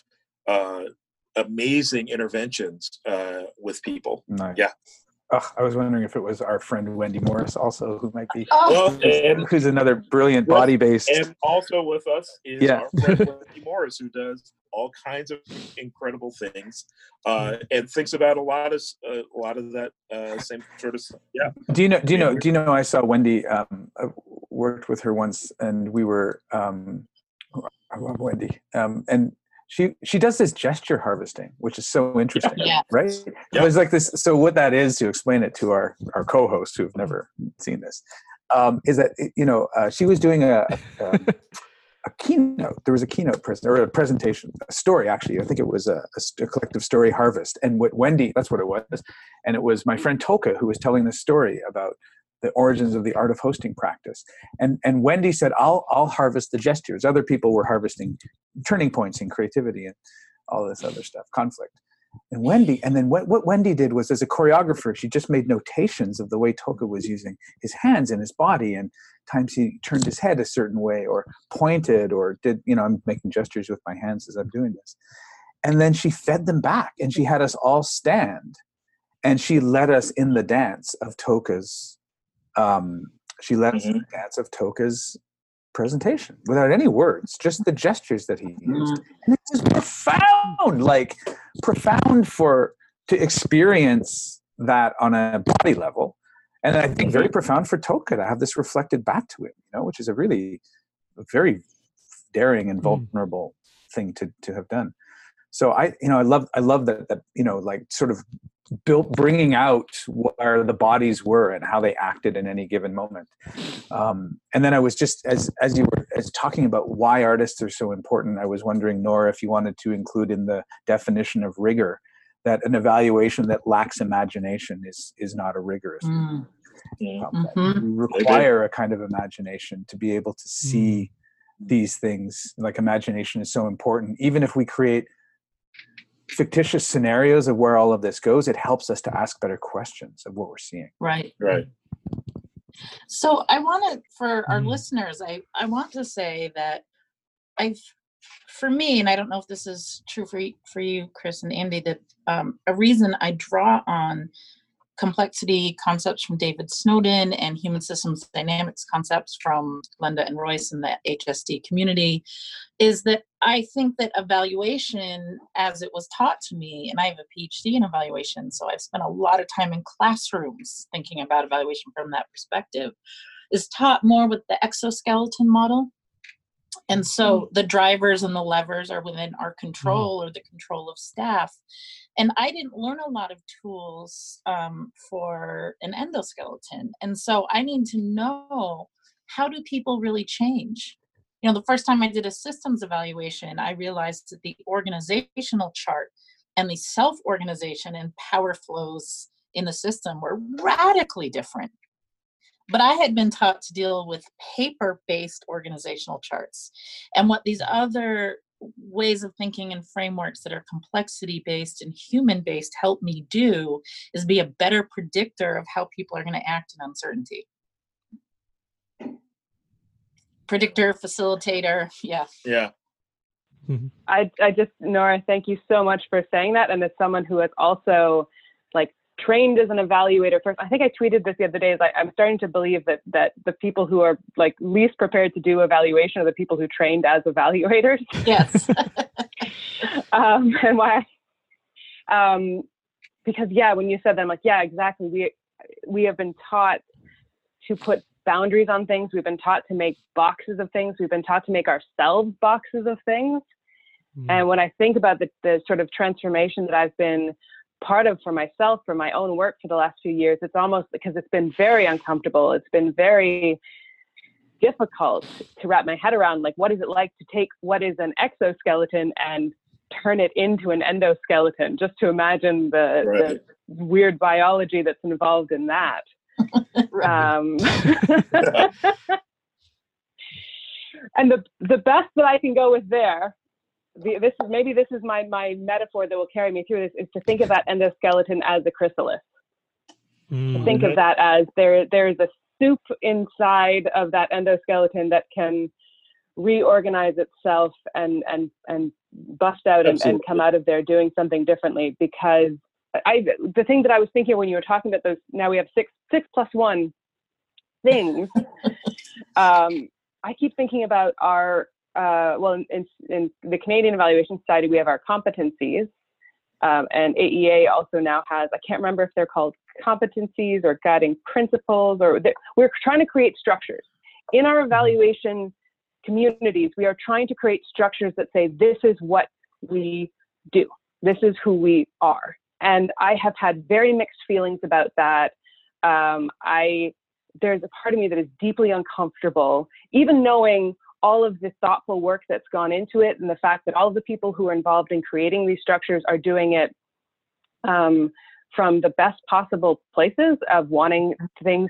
uh, amazing interventions uh, with people.
Nice.
Yeah.
Ugh, I was wondering if it was our friend Wendy Morris also, who might be,
Oh,
Well, and,
who's another brilliant
Well,
body based.
and also with us is
Yeah.
our friend Wendy Morris, who does all kinds of incredible things uh, and thinks about a lot of uh, a lot of that uh, same sort of stuff. Yeah.
Do you know? Do you know? Do you know? I saw Wendy. Um, I worked with her once, and we were. Um, I love Wendy. Um, and she she does this gesture harvesting, which is so interesting,
Yeah.
right?
Yeah.
There's like this. So what that is, to explain it to our our co-hosts who've never seen this, um, is that you know uh, she was doing a. a a keynote. There was a keynote present or a presentation, a story actually. I think it was a, a a collective story harvest. And what Wendy, that's what it was. And it was my friend Toke who was telling this story about the origins of the art of hosting practice. And and Wendy said, "I'll I'll harvest the gestures." Other people were harvesting turning points in creativity and all this other stuff, conflict. And Wendy, and then what, what Wendy did was, as a choreographer, she just made notations of the way Toke was using his hands and his body, and times he turned his head a certain way, or pointed, or did you know? I'm making gestures with my hands as I'm doing this, and then she fed them back, and she had us all stand, and she led us in the dance of Toke's. Um, she left in the dance of Toke's presentation without any words, just the gestures that he used. And it was profound, like profound for to experience that on a body level. And I think very profound for Toka to have this reflected back to him, you know, which is a really very daring and
Mm.
vulnerable thing to to have done. So I, you know, I love I love that that you know, like sort of built bringing out where the bodies were and how they acted in any given moment. Um, and then I was just as as you were as talking about why artists are so important. I was wondering, Nora, if you wanted to include in the definition of rigor that an evaluation that lacks imagination is is not a rigorous.
Mm,
Yeah.
um, that
mhm.
You require a kind of imagination to be able to see
Mm.
these things. Like imagination is so important. Even if we create fictitious scenarios of where all of this goes, it helps us to ask better questions of what we're seeing.
Right.
Right.
So I want to, for our
Mm.
listeners, I, I want to say that I've, for me, and I don't know if this is true for you, for you, Chris and Andy, that um, a reason I draw on complexity concepts from David Snowden and human systems dynamics concepts from Glenda and Royce in the HSD community is that I think that evaluation, as it was taught to me, and I have a PhD in evaluation, so I've spent a lot of time in classrooms thinking about evaluation from that perspective, is taught more with the exoskeleton model. And so mm-hmm. the drivers and the levers are within our mm-hmm. control or the control of staff. And I didn't learn a lot of tools um, for an endoskeleton. And so I need to know how do people really change? You know, the first time I did a systems evaluation, I realized that the organizational chart and the self organization and power flows in the system were radically different. But I had been taught to deal with paper based organizational charts. And what these other ways of thinking and frameworks that are complexity based and human based help me do is be a better predictor of how people are going to act in uncertainty. Predictor, facilitator, yeah.
Yeah. Mm-hmm.
I, I just, Nora, thank you so much for saying that. And as someone who has also like trained as an evaluator first, I think I tweeted this the other day, is like, I'm starting to believe that, that the people who are like least prepared to do evaluation are the people who trained as evaluators.
Yes.
um, and why, um, because yeah, when you said that, I'm like, yeah, exactly. We we have been taught to put boundaries on things. We've been taught to make boxes of things. We've been taught to make ourselves boxes of things. Mm. And when I think about the, the sort of transformation that I've been part of for myself, for my own work for the last few years, it's almost because it's been very uncomfortable. It's been very difficult to wrap my head around. Like, what is it like to take what is an exoskeleton and turn it into an endoskeleton? Just to imagine the, right. the weird biology that's involved in that. um, and the the best that I can go with there, the, this is maybe this is my my metaphor that will carry me through this is to think of that endoskeleton as a chrysalis. Mm-hmm. Think of mm-hmm. that as there there is a soup inside of that endoskeleton that can reorganize itself and and and bust out and, and come out of there doing something differently because I the thing that I was thinking when you were talking about those now we have six six plus one things. um, I keep thinking about our uh, well in, in, the Canadian Evaluation Society we have our competencies, um, and AEA also now has I can't remember if they're called competencies or guiding principles or we're trying to create structures in our evaluation communities. We are trying to create structures that say this is what we do. This is who we are and I have had very mixed feelings about that. Um, I there's a part of me that is deeply uncomfortable, even knowing all of the thoughtful work that's gone into it, and the fact that all of the people who are involved in creating these structures are doing it um, from the best possible places of wanting things,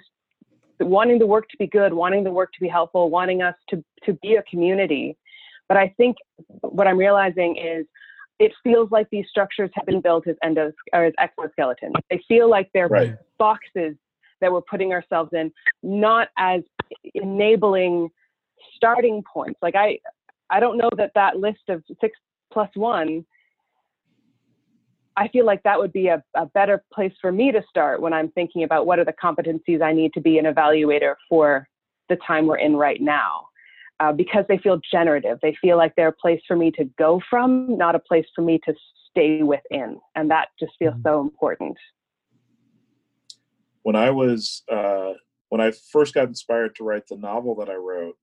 wanting the work to be good, wanting the work to be helpful, wanting us to to be a community. But I think what I'm realizing is it feels like these structures have been built as endos or as exoskeletons. They feel like they're right. boxes that we're putting ourselves in, not as enabling starting points. Like I, I don't know that that list of six plus one. I feel like that would be a, a better place for me to start when I'm thinking about what are the competencies I need to be an evaluator for the time we're in right now uh, because they feel generative. They feel like they're a place for me to go from, not a place for me to stay within. And that just feels mm-hmm. so important.
When I was, uh, when I first got inspired to write the novel that I wrote,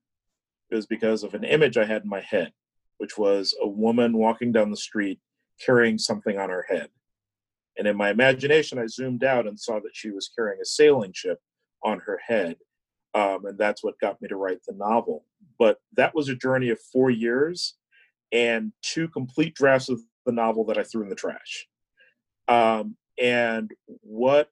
it was because of an image I had in my head, which was a woman walking down the street carrying something on her head. And in my imagination, I zoomed out and saw that she was carrying a sailing ship on her head um, and that's what got me to write the novel. But that was a journey of four years and two complete drafts of the novel that I threw in the trash. Um, and what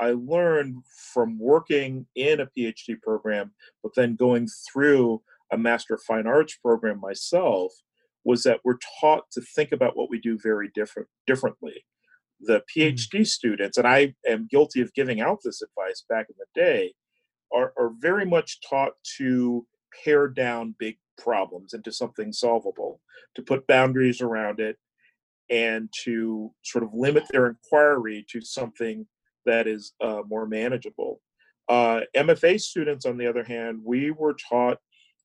I learned from working in a PhD program, but then going through a Master of Fine Arts program myself, was that we're taught to think about what we do very different differently. The PhD mm-hmm. students, and I am guilty of giving out this advice back in the day, are, are very much taught to pare down big problems into something solvable, to put boundaries around it, and to sort of limit their inquiry to something that is uh, more manageable. Uh, MFA students, on the other hand, we were taught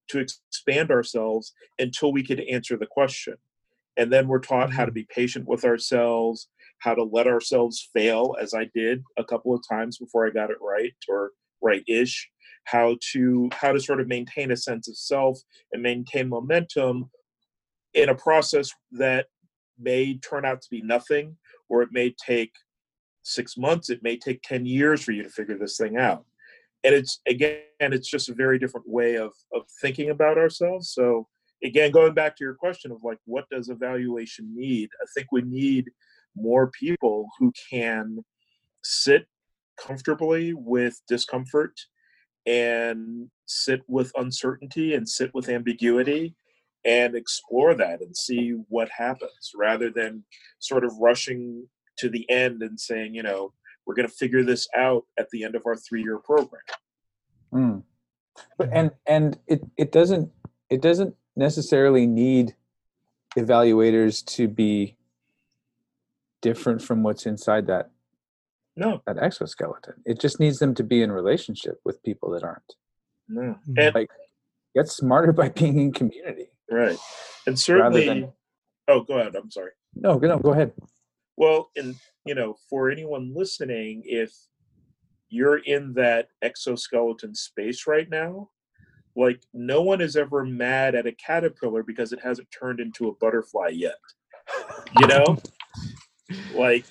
to expand ourselves until we could answer the question. And then we're taught how to mm-hmm. be patient with ourselves, how to let ourselves fail, as I did a couple of times before I got it right, or right-ish how to how to sort of maintain a sense of self and maintain momentum in a process that may turn out to be nothing or it may take six months it may take 10 years for you to figure this thing out and it's again it's just a very different way of of thinking about ourselves. So again going back to your question of like what does evaluation need? I think we need more people who can sit comfortably with discomfort and sit with uncertainty and sit with ambiguity and explore that and see what happens rather than sort of rushing to the end and saying, you know, we're going to figure this out at the end of our three year program.
Mm. But and and it it doesn't it doesn't necessarily need evaluators to be different from what's inside that
no.
That exoskeleton. It just needs them to be in relationship with people that aren't.
No.
Hmm. And like get smarter by being in community.
Right. And certainly than,
oh
go ahead. I'm sorry.
No, no, go ahead.
Well, and you know, for anyone listening, if you're in that exoskeleton space right now, like no one is ever mad at a caterpillar because it hasn't turned into a butterfly yet. You know? like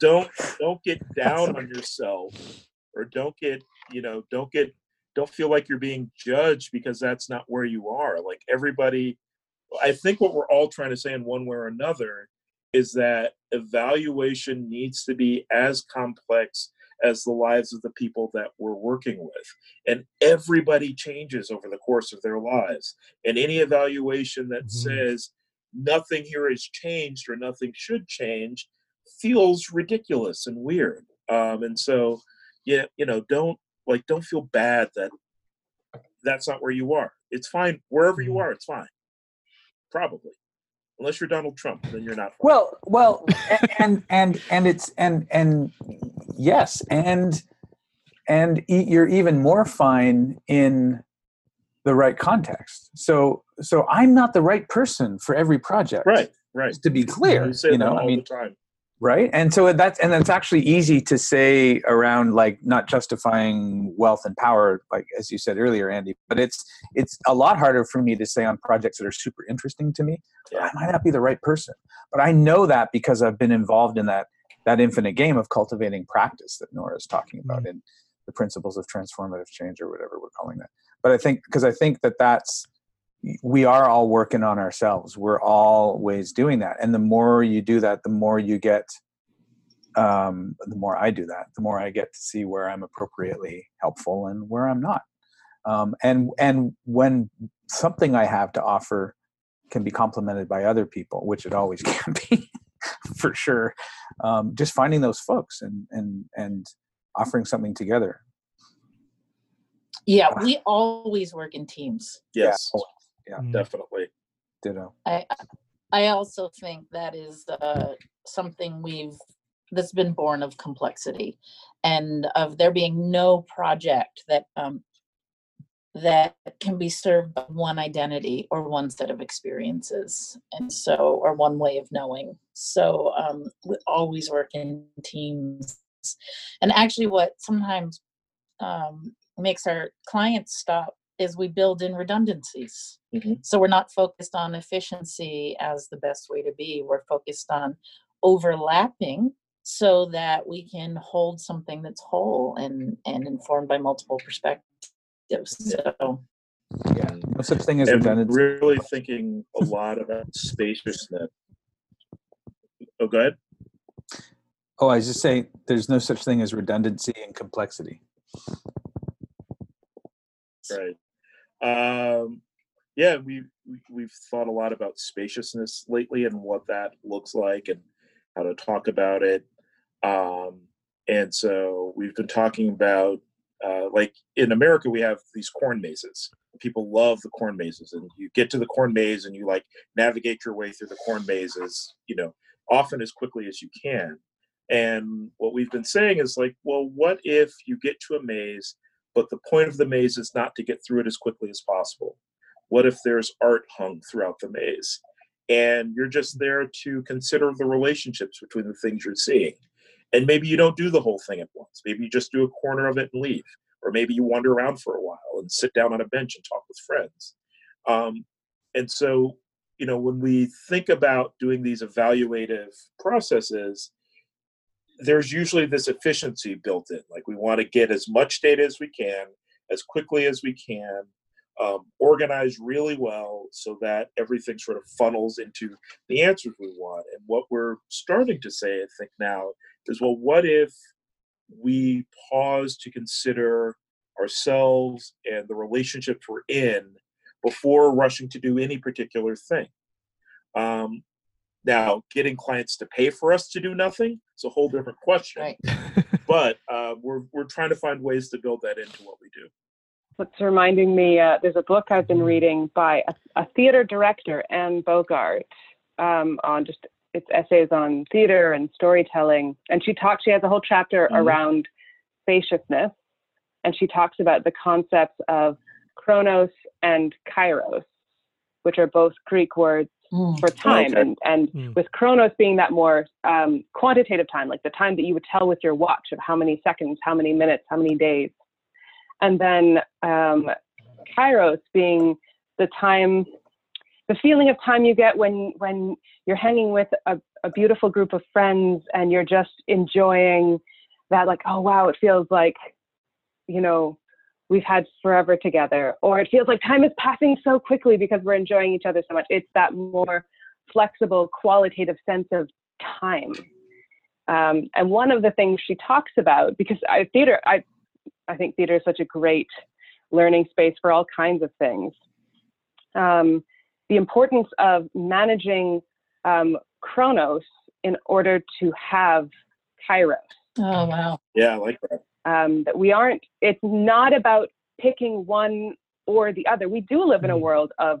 don't don't get down on yourself or don't get, you know, don't get don't feel like you're being judged because that's not where you are. Like everybody I think what we're all trying to say in one way or another is that evaluation needs to be as complex as the lives of the people that we're working with. And everybody changes over the course of their lives. And any evaluation that mm-hmm. says nothing here has changed or nothing should change feels ridiculous and weird. Um, and so, yeah, you know, don't like don't feel bad that that's not where you are. It's fine wherever you mm-hmm. are. It's fine, probably unless you're Donald Trump, then you're not. Fine.
Well, well, and and and it's and and yes, and and you're even more fine in the right context. So so I'm not the right person for every project.
Right. Right.
to be clear, you, you know, I mean, right and so that's and it's actually easy to say around like not justifying wealth and power like as you said earlier andy but it's it's a lot harder for me to say on projects that are super interesting to me yeah. i might not be the right person but i know that because i've been involved in that that infinite game of cultivating practice that nora is talking about mm-hmm. in the principles of transformative change or whatever we're calling that but i think because i think that that's we are all working on ourselves. We're always doing that. And the more you do that the more you get um, the more i do that the more i get to see where i'm appropriately helpful and where i'm not. Um, and and when something i have to offer can be complemented by other people which it always can be for sure um, just finding those folks and and and offering something together.
Yeah we always work in teams.
Yes. Yeah yeah mm-hmm. definitely
ditto.
I i also think that is uh, something we've that's been born of complexity and of there being no project that um, that can be served by one identity or one set of experiences and so or one way of knowing. So um, we always work in teams. And actually what sometimes um, makes our clients stop is we build in redundancies. Mm-hmm. So we're not focused on efficiency as the best way to be. We're focused on overlapping so that we can hold something that's whole and and informed by multiple perspectives. So
yeah, no such thing as
and redundancy. Really thinking a lot about spaciousness. Oh, go ahead.
Oh, I was just saying there's no such thing as redundancy and complexity.
Right. Um, yeah, we, we have thought a lot about spaciousness lately and what that looks like and how to talk about it. Um, and so we've been talking about uh, like in America we have these corn mazes. People love the corn mazes, and you get to the corn maze and you like navigate your way through the corn mazes, you know, often as quickly as you can. And what we've been saying is like, well, what if you get to a maze but the point of the maze is not to get through it as quickly as possible. What if there's art hung throughout the maze? And you're just there to consider the relationships between the things you're seeing. And maybe you don't do the whole thing at once. Maybe you just do a corner of it and leave. Or maybe you wander around for a while and sit down on a bench and talk with friends. Um, and so, you know, when we think about doing these evaluative processes, there's usually this efficiency built in. Like we want to get as much data as we can, as quickly as we can, um, organize really well so that everything sort of funnels into the answers we want. And what we're starting to say, I think now, is well, what if we pause to consider ourselves and the relationships we're in before rushing to do any particular thing? Um, now, getting clients to pay for us to do nothing is a whole different question. Right. but uh, we're we're trying to find ways to build that into what we do.
It's reminding me, uh, there's a book I've been reading by a, a theater director, Anne Bogart, um, on just it's essays on theater and storytelling. And she talks, she has a whole chapter mm-hmm. around spaciousness, and she talks about the concepts of chronos and kairos, which are both Greek words
Mm.
for time
Okay.
and and
Mm.
with chronos being that more um, quantitative time like the time that you would tell with your watch of how many seconds how many minutes how many days and then um, kairos being the time the feeling of time you get when when you're hanging with a, a beautiful group of friends and you're just enjoying that like oh wow it feels like you know we've had forever together or it feels like time is passing so quickly because we're enjoying each other so much it's that more flexible qualitative sense of time um, and one of the things she talks about because I, theater I, I think theater is such a great learning space for all kinds of things um, the importance of managing um, chronos in order to have kairos
Oh wow.
Yeah, I like that.
Um, that we aren't it's not about picking one or the other. We do live in a
Mhm.
world of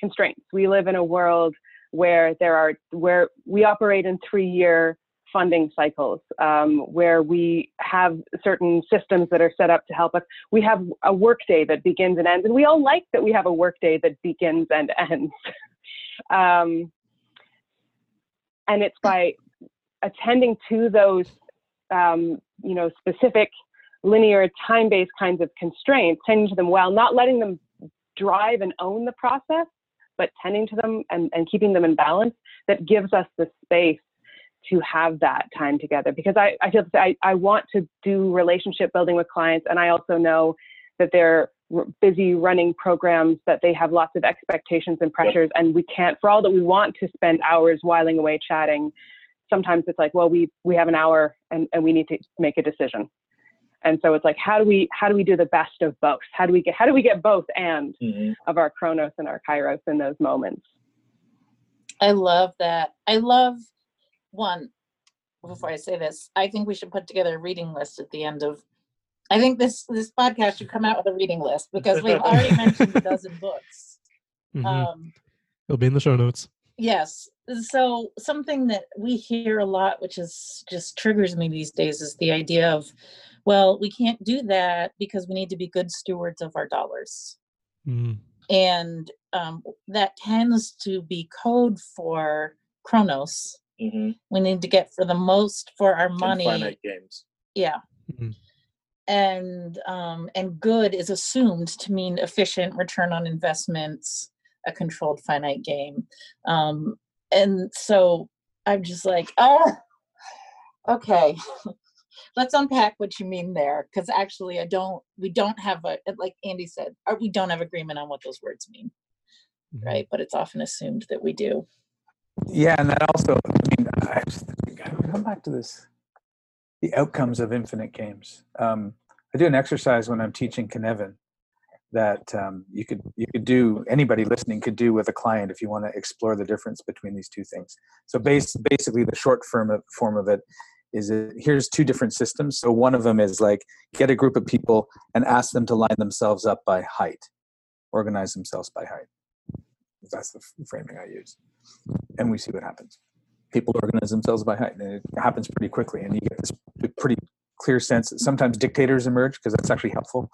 constraints. We live in a world where there are where we operate in three year funding cycles um, where we have certain systems that are set up to help us. We have a workday that begins and ends and we all like that we have a workday that begins and ends. Um, and it's by attending to those um, you know specific linear time-based kinds of constraints tending to them well not letting them drive and own the process but tending to them and, and keeping them in balance that gives us the space to have that time together. Because I, I feel I, I want to do relationship building with clients and I also know that they're r- busy running programs that they have lots of expectations and pressures and we can't for all that we want to spend hours whiling away chatting sometimes it's like well we we have an hour and, and we need to make a decision and so it's like how do we how do we do the best of both how do we get how do we get both and
Mhm.
of our chronos and our kairos in those moments
I love that. I love one. Before I say this, I think we should put together a reading list at the end of. I think this this podcast should come out with a reading list because we've already mentioned a dozen books.
Mhm.
Um,
It'll be in the show notes.
Yes. So something that we hear a lot, which is just triggers me these days, is the idea of, well, we can't do that because we need to be good stewards of our dollars.
Mm.
And um, that tends to be code for Chronos.
Mhm.
We need to get for the most for our
And
money.
finite games.
Yeah.
Mhm.
And um, and good is assumed to mean efficient return on investments, a controlled finite game. Um, and so I'm just like, oh, okay. Let's unpack what you mean there, because actually, I don't. We don't have a like Andy said. uh, We don't have agreement on what those words mean,
Mhm.
right? But it's often assumed that we do.
Yeah, and that also, I mean, I just come back to this the outcomes of infinite games. Um, I do an exercise when I'm teaching Cynefin that um, you could you could do anybody listening could do with a client if you want to explore the difference between these two things. So base, basically, the short form of, form of it is that here's two different systems. So one of them is like get a group of people and ask them to line themselves up by height, organize themselves by height. That's the framing I use and we see what happens. People organize themselves by height, and it happens pretty quickly. And you get this pretty clear sense sometimes dictators emerge because that's actually helpful.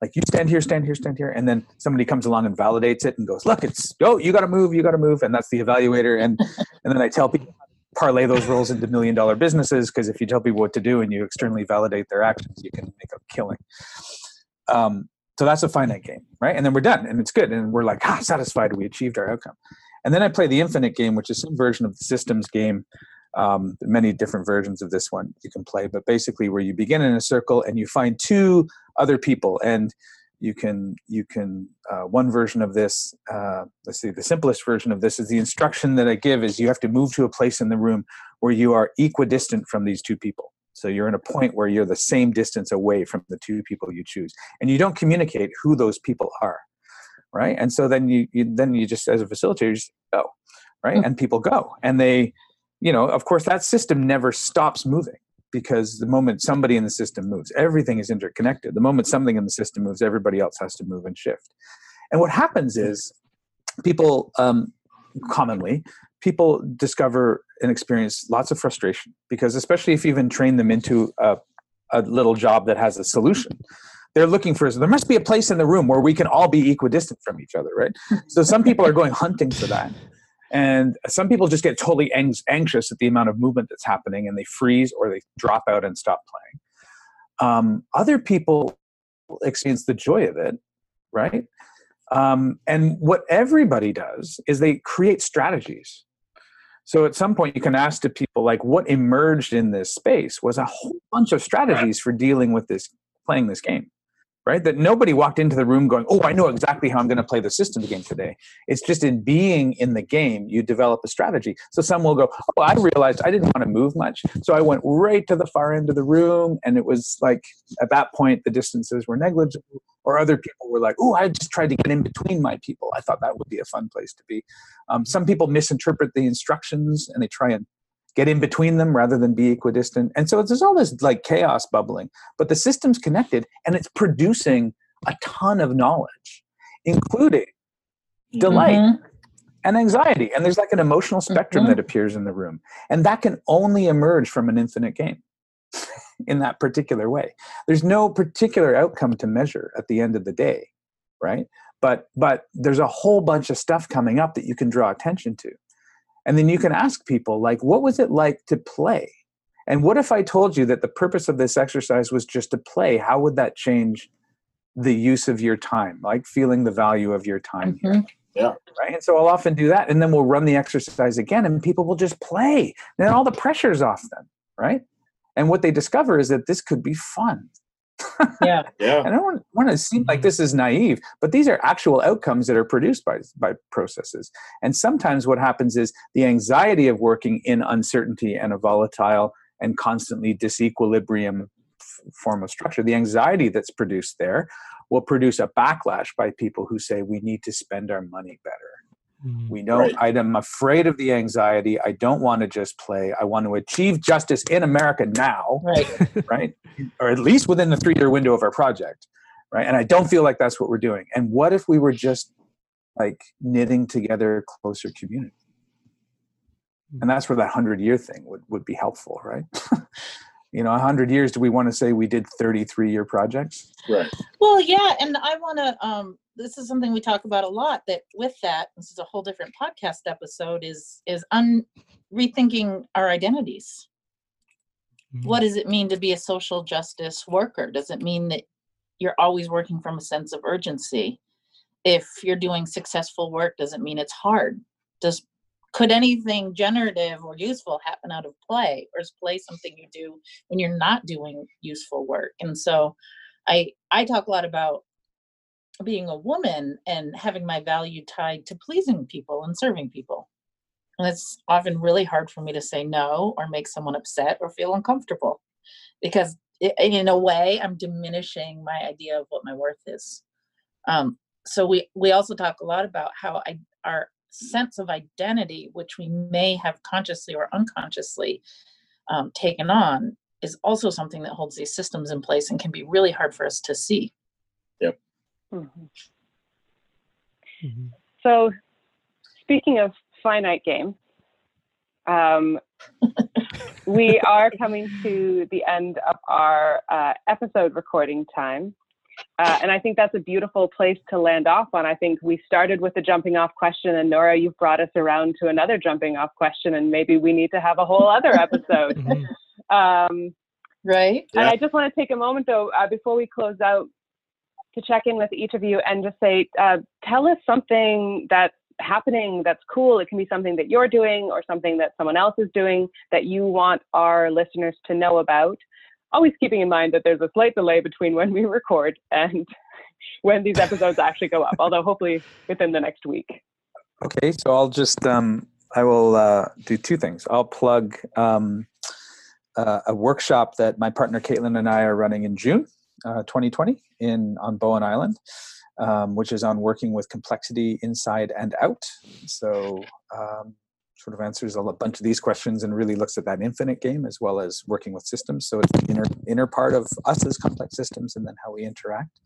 Like you stand here, stand here, stand here, and then somebody comes along and validates it and goes, "Look, it's oh, you got to move, you got to move," and that's the evaluator. And and then I tell people parlay those roles into million dollar businesses because if you tell people what to do and you externally validate their actions, you can make a killing. Um, so that's a finite game, right? And then we're done, and it's good, and we're like, ah, satisfied, we achieved our outcome. And then I play the infinite game, which is some version of the systems game. Um, many different versions of this one you can play, but basically where you begin in a circle and you find two other people, and you can you can uh, one version of this. Uh, let's see, the simplest version of this is the instruction that I give is you have to move to a place in the room where you are equidistant from these two people. So you're in a point where you're the same distance away from the two people you choose, and you don't communicate who those people are right and so then you, you then you just as a facilitator you just go right
Mm.
and people go and they you know of course that system never stops moving because the moment somebody in the system moves everything is interconnected. The moment something in the system moves everybody else has to move and shift. And what happens is people um, commonly people discover and experience lots of frustration because especially if you've even trained them into a, a little job that has a solution they're looking for there must be a place in the room where we can all be equidistant from each other right? So some people are going hunting for that And some people just get totally ang- anxious at the amount of movement that's happening and they freeze or they drop out and stop playing. Um, other people experience the joy of it, right? Um, and what everybody does is they create strategies. So at some point, you can ask to people like, what emerged in this space was a whole bunch of strategies for dealing with this, playing this game right? That nobody walked into the room going, "Oh, I know exactly how I'm going to play the system game today." It's just in being in the game, you develop a strategy. So some will go, "Oh, I realized I didn't want to move much, so I went right to the far end of the room, and it was like at that point the distances were negligible." Or other people were like, "Oh, I just tried to get in between my people. I thought that would be a fun place to be." Um, some people misinterpret the instructions and they try and get in between them rather than be equidistant. And so there's all this like chaos bubbling, but the system's connected and it's producing a ton of knowledge, including delight
Mhm.
and anxiety. And there's like an emotional spectrum
Mhm.
that appears in the room. And that can only emerge from an infinite game in that particular way. There's no particular outcome to measure at the end of the day, right? But but there's a whole bunch of stuff coming up that you can draw attention to. And then you can ask people like what was it like to play? And what if I told you that the purpose of this exercise was just to play? How would that change the use of your time? Like feeling the value of your time here
Mhm.
right? And so I'll often do that, and then we'll run the exercise again, and people will just play. Then all the pressure's off them, right? And what they discover is that this could be fun.
Yeah.
Yeah.
And I don't want to seem like mm-hmm. this is naive, but these are actual outcomes that are produced by by processes. And sometimes what happens is the anxiety of working in uncertainty and a volatile and constantly disequilibrium f- form of structure, the anxiety that's produced there will produce a backlash by people who say we need to spend our money better.
Mm.
We don't,
Right.
I'm afraid of the anxiety. I don't want to just play. I want to achieve justice in America now,
Right.
right? or at least within the three year window of our project, right? And I don't feel like that's what we're doing. And what if we were just like knitting together a closer community? And that's where that hundred year thing would, would be helpful, right? you know, a hundred years, do we want to say we did 33 year projects?
Right.
Well, yeah, and I want to. Um, this is something we talk about a lot. That with that, this is a whole different podcast episode. Is is un rethinking our identities.
Mm.
What does it mean to be a social justice worker? Does it mean that you're always working from a sense of urgency? If you're doing successful work, does it mean it's hard? Does could anything generative or useful happen out of play, or is play something you do when you're not doing useful work? And so, I I talk a lot about being a woman and having my value tied to pleasing people and serving people. And it's often really hard for me to say no or make someone upset or feel uncomfortable because i in a way I'm diminishing my idea of what my worth is. Um, so we we also talk a lot about how I, our sense of identity, which we may have consciously or unconsciously um, taken on, is also something that holds these systems in place and can be really hard for us to see.
Mhm.
Mhm.
So, speaking of finite game, um, we are coming to the end of our uh, episode recording time. Uh, and I think that's a beautiful place to land off on. I think we started with a jumping off question, and Nora, you've brought us around to another jumping off question, and maybe we need to have a whole other episode.
Mhm.
um,
Right?
and I just want to take a moment, though, uh, before we close out, to check in with each of you and just say, uh, tell us something that's happening that's cool. It can be something that you're doing or something that someone else is doing that you want our listeners to know about. Always keeping in mind that there's a slight delay between when we record and when these episodes actually go up, although hopefully within the next week.
Okay, so I'll just um, I will uh, do two things. I'll plug um, uh, a workshop that my partner Caitlin and I are running in June, uh, 2020, in on Bowen Island, um, which is on working with complexity inside and out. So. Um, sort of answers a bunch of these questions and really looks at that infinite game as well as working with systems so it's the inner inner part of us as complex systems and then how we interact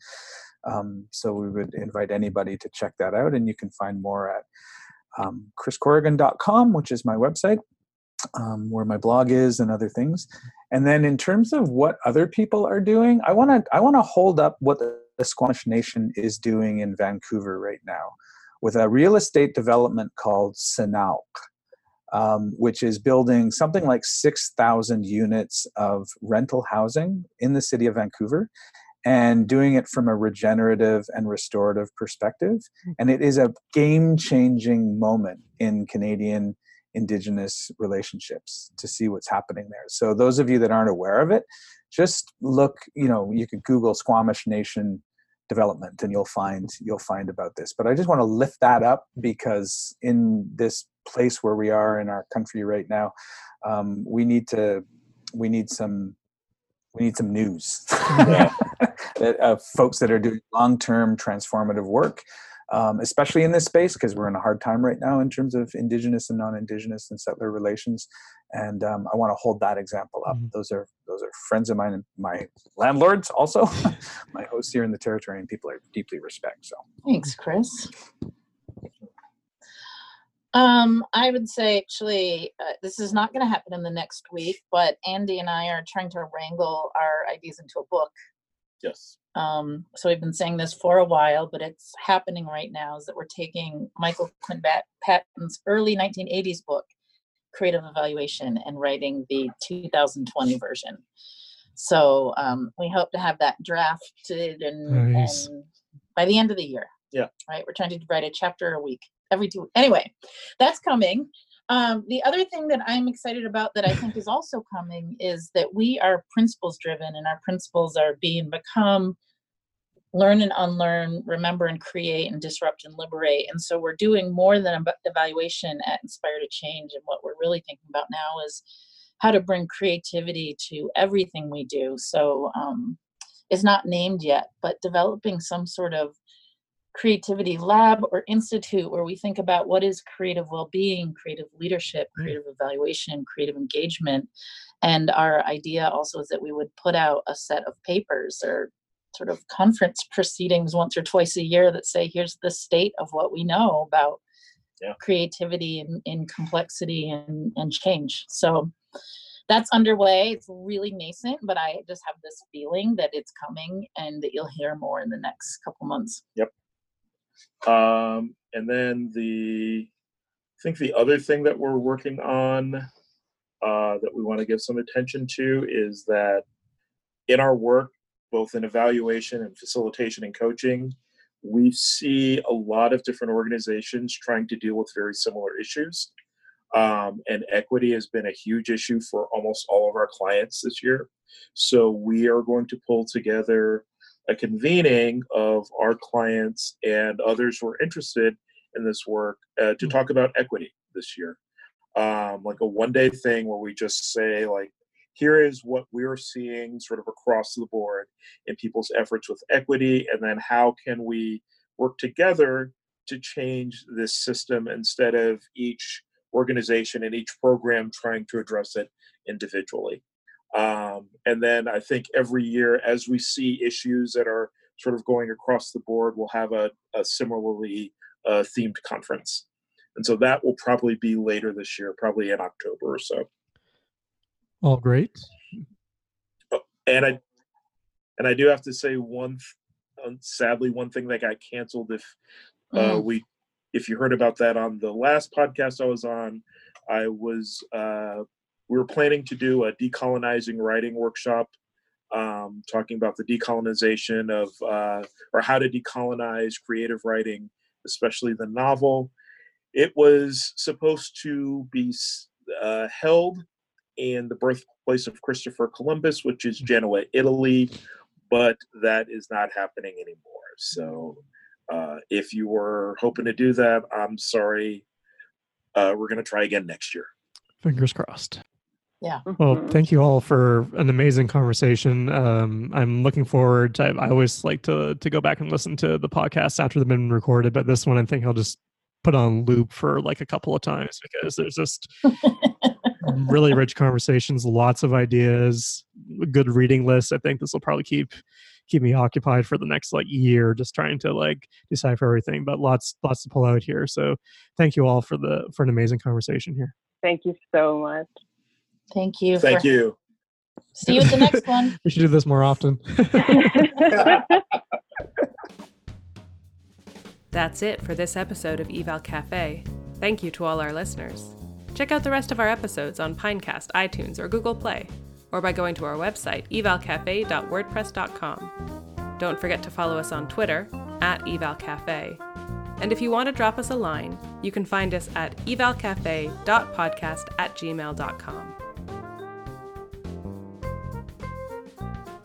um, so we would invite anybody to check that out, and you can find more at um, chriscorrigan.com, which is my website, um, where my blog is and other things. And then in terms of what other people are doing, I want to I want to hold up what the, Squamish Nation is doing in Vancouver right now, with a real estate development called Senakw, um, which is building something like 6,000 units of rental housing in the city of Vancouver and doing it from a regenerative and restorative perspective. Hmm. And it is a game changing moment in Canadian Indigenous relationships to see what's happening there. So, those of you that aren't aware of it, just look, you know, you could Google Squamish Nation development and you'll find you'll find about this. But i just want to lift that up because in this place where we are in our country right now um, we need to we need some we need some news. That uh, folks that are doing long-term transformative work um, especially in this space because we're in a hard time right now in terms of indigenous and non-indigenous and settler relations and um, i want to hold that example up mm-hmm. those are those are friends of mine and my landlords also my hosts here in the territory and people i deeply respect so
thanks chris um, I would say actually, uh, this is not going to happen in the next week, but Andy and I are trying to wrangle our ideas into a book.
Yes.
Um, so we've been saying this for a while, but it's happening right now. Is that we're taking Michael Quinn Patton's early 1980s book, Creative Evaluation, and writing the 2020 version. So um, we hope to have that drafted and, nice. and by the end of the year.
Yeah.
Right. We're trying to write a chapter a week every two. Anyway, that's coming. Um, the other thing that I'm excited about that I think is also coming is that we are principles driven, and our principles are being become, learn and unlearn, remember and create, and disrupt and liberate. And so we're doing more than evaluation at Inspire to Change. And what we're really thinking about now is how to bring creativity to everything we do. So um, it's not named yet, but developing some sort of creativity lab or institute where we think about what is creative well-being creative leadership creative evaluation creative engagement. And our idea also is that we would put out a set of papers or sort of conference proceedings once or twice a year that say here's the state of what we know about yeah. creativity and in complexity and, and change. So that's underway. It's really nascent but i just have this feeling that it's coming and that you'll hear more in the next couple months.
Yep um, and then the, I think the other thing that we're working on uh, that we want to give some attention to is that in our work, both in evaluation and facilitation and coaching, we see a lot of different organizations trying to deal with very similar issues. Um, and equity has been a huge issue for almost all of our clients this year. So we are going to pull together a convening of our clients and others who are interested in this work uh, to mm. talk about equity this year. Um, like a one day thing where we just say, like, here is what we're seeing sort of across the board in people's efforts with equity, and then how can we work together to change this system instead of each organization and each program trying to address it individually. Um, and then I think every year, as we see issues that are sort of going across the board, we'll have a, a similarly uh, themed conference. And so that will probably be later this year, probably in October or so.
All great.
Oh, and I and I do have to say one, sadly, one thing that got canceled. If uh, mm. we, if you heard about that on the last podcast I was on, I was uh, we were planning to do a decolonizing writing workshop um, talking about the decolonization of uh, or how to decolonize creative writing especially the novel. It was supposed to be uh, held in the birthplace of christopher columbus which is genoa italy but that is not happening anymore. So uh, if you were hoping to do that i'm sorry. Uh, we're going to try again next year.
Fingers crossed
yeah.
Well, thank you all for an amazing conversation. Um, I'm looking forward. To, I always like to to go back and listen to the podcast after they've been recorded, but this one I think I'll just put on loop for like a couple of times because there's just really rich conversations, lots of ideas, good reading list. I think this will probably keep keep me occupied for the next like year, just trying to like decipher everything. But lots lots to pull out here. So thank you all for the for an amazing conversation here.
Thank you so much.
Thank you.
Thank for, you.
See you at the next one.
we should do this more often.
That's it for this episode of Eval Cafe. Thank you to all our listeners. Check out the rest of our episodes on Pinecast, iTunes, or Google Play, or by going to our website, evalcafe.wordpress.com. Don't forget to follow us on Twitter, at evalcafe. And if you want to drop us a line, you can find us at evalcafe.podcast at gmail.com.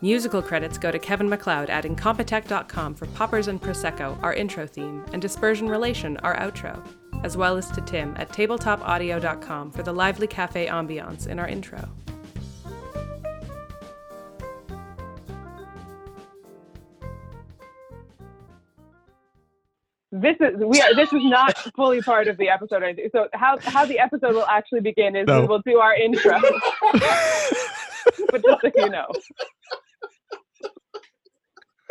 Musical credits go to Kevin MacLeod at Incompetech.com for Poppers and Prosecco, our intro theme, and Dispersion Relation, our outro, as well as to Tim at TabletopAudio.com for the lively cafe ambiance in our intro.
This is we are. This is not fully part of the episode. or anything. So how how the episode will actually begin is
No.
we will do our intro. but just so you know,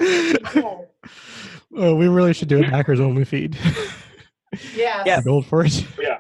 oh, we really should do a backers only feed.
Yes.
Yeah.
Gold for it.
Yeah.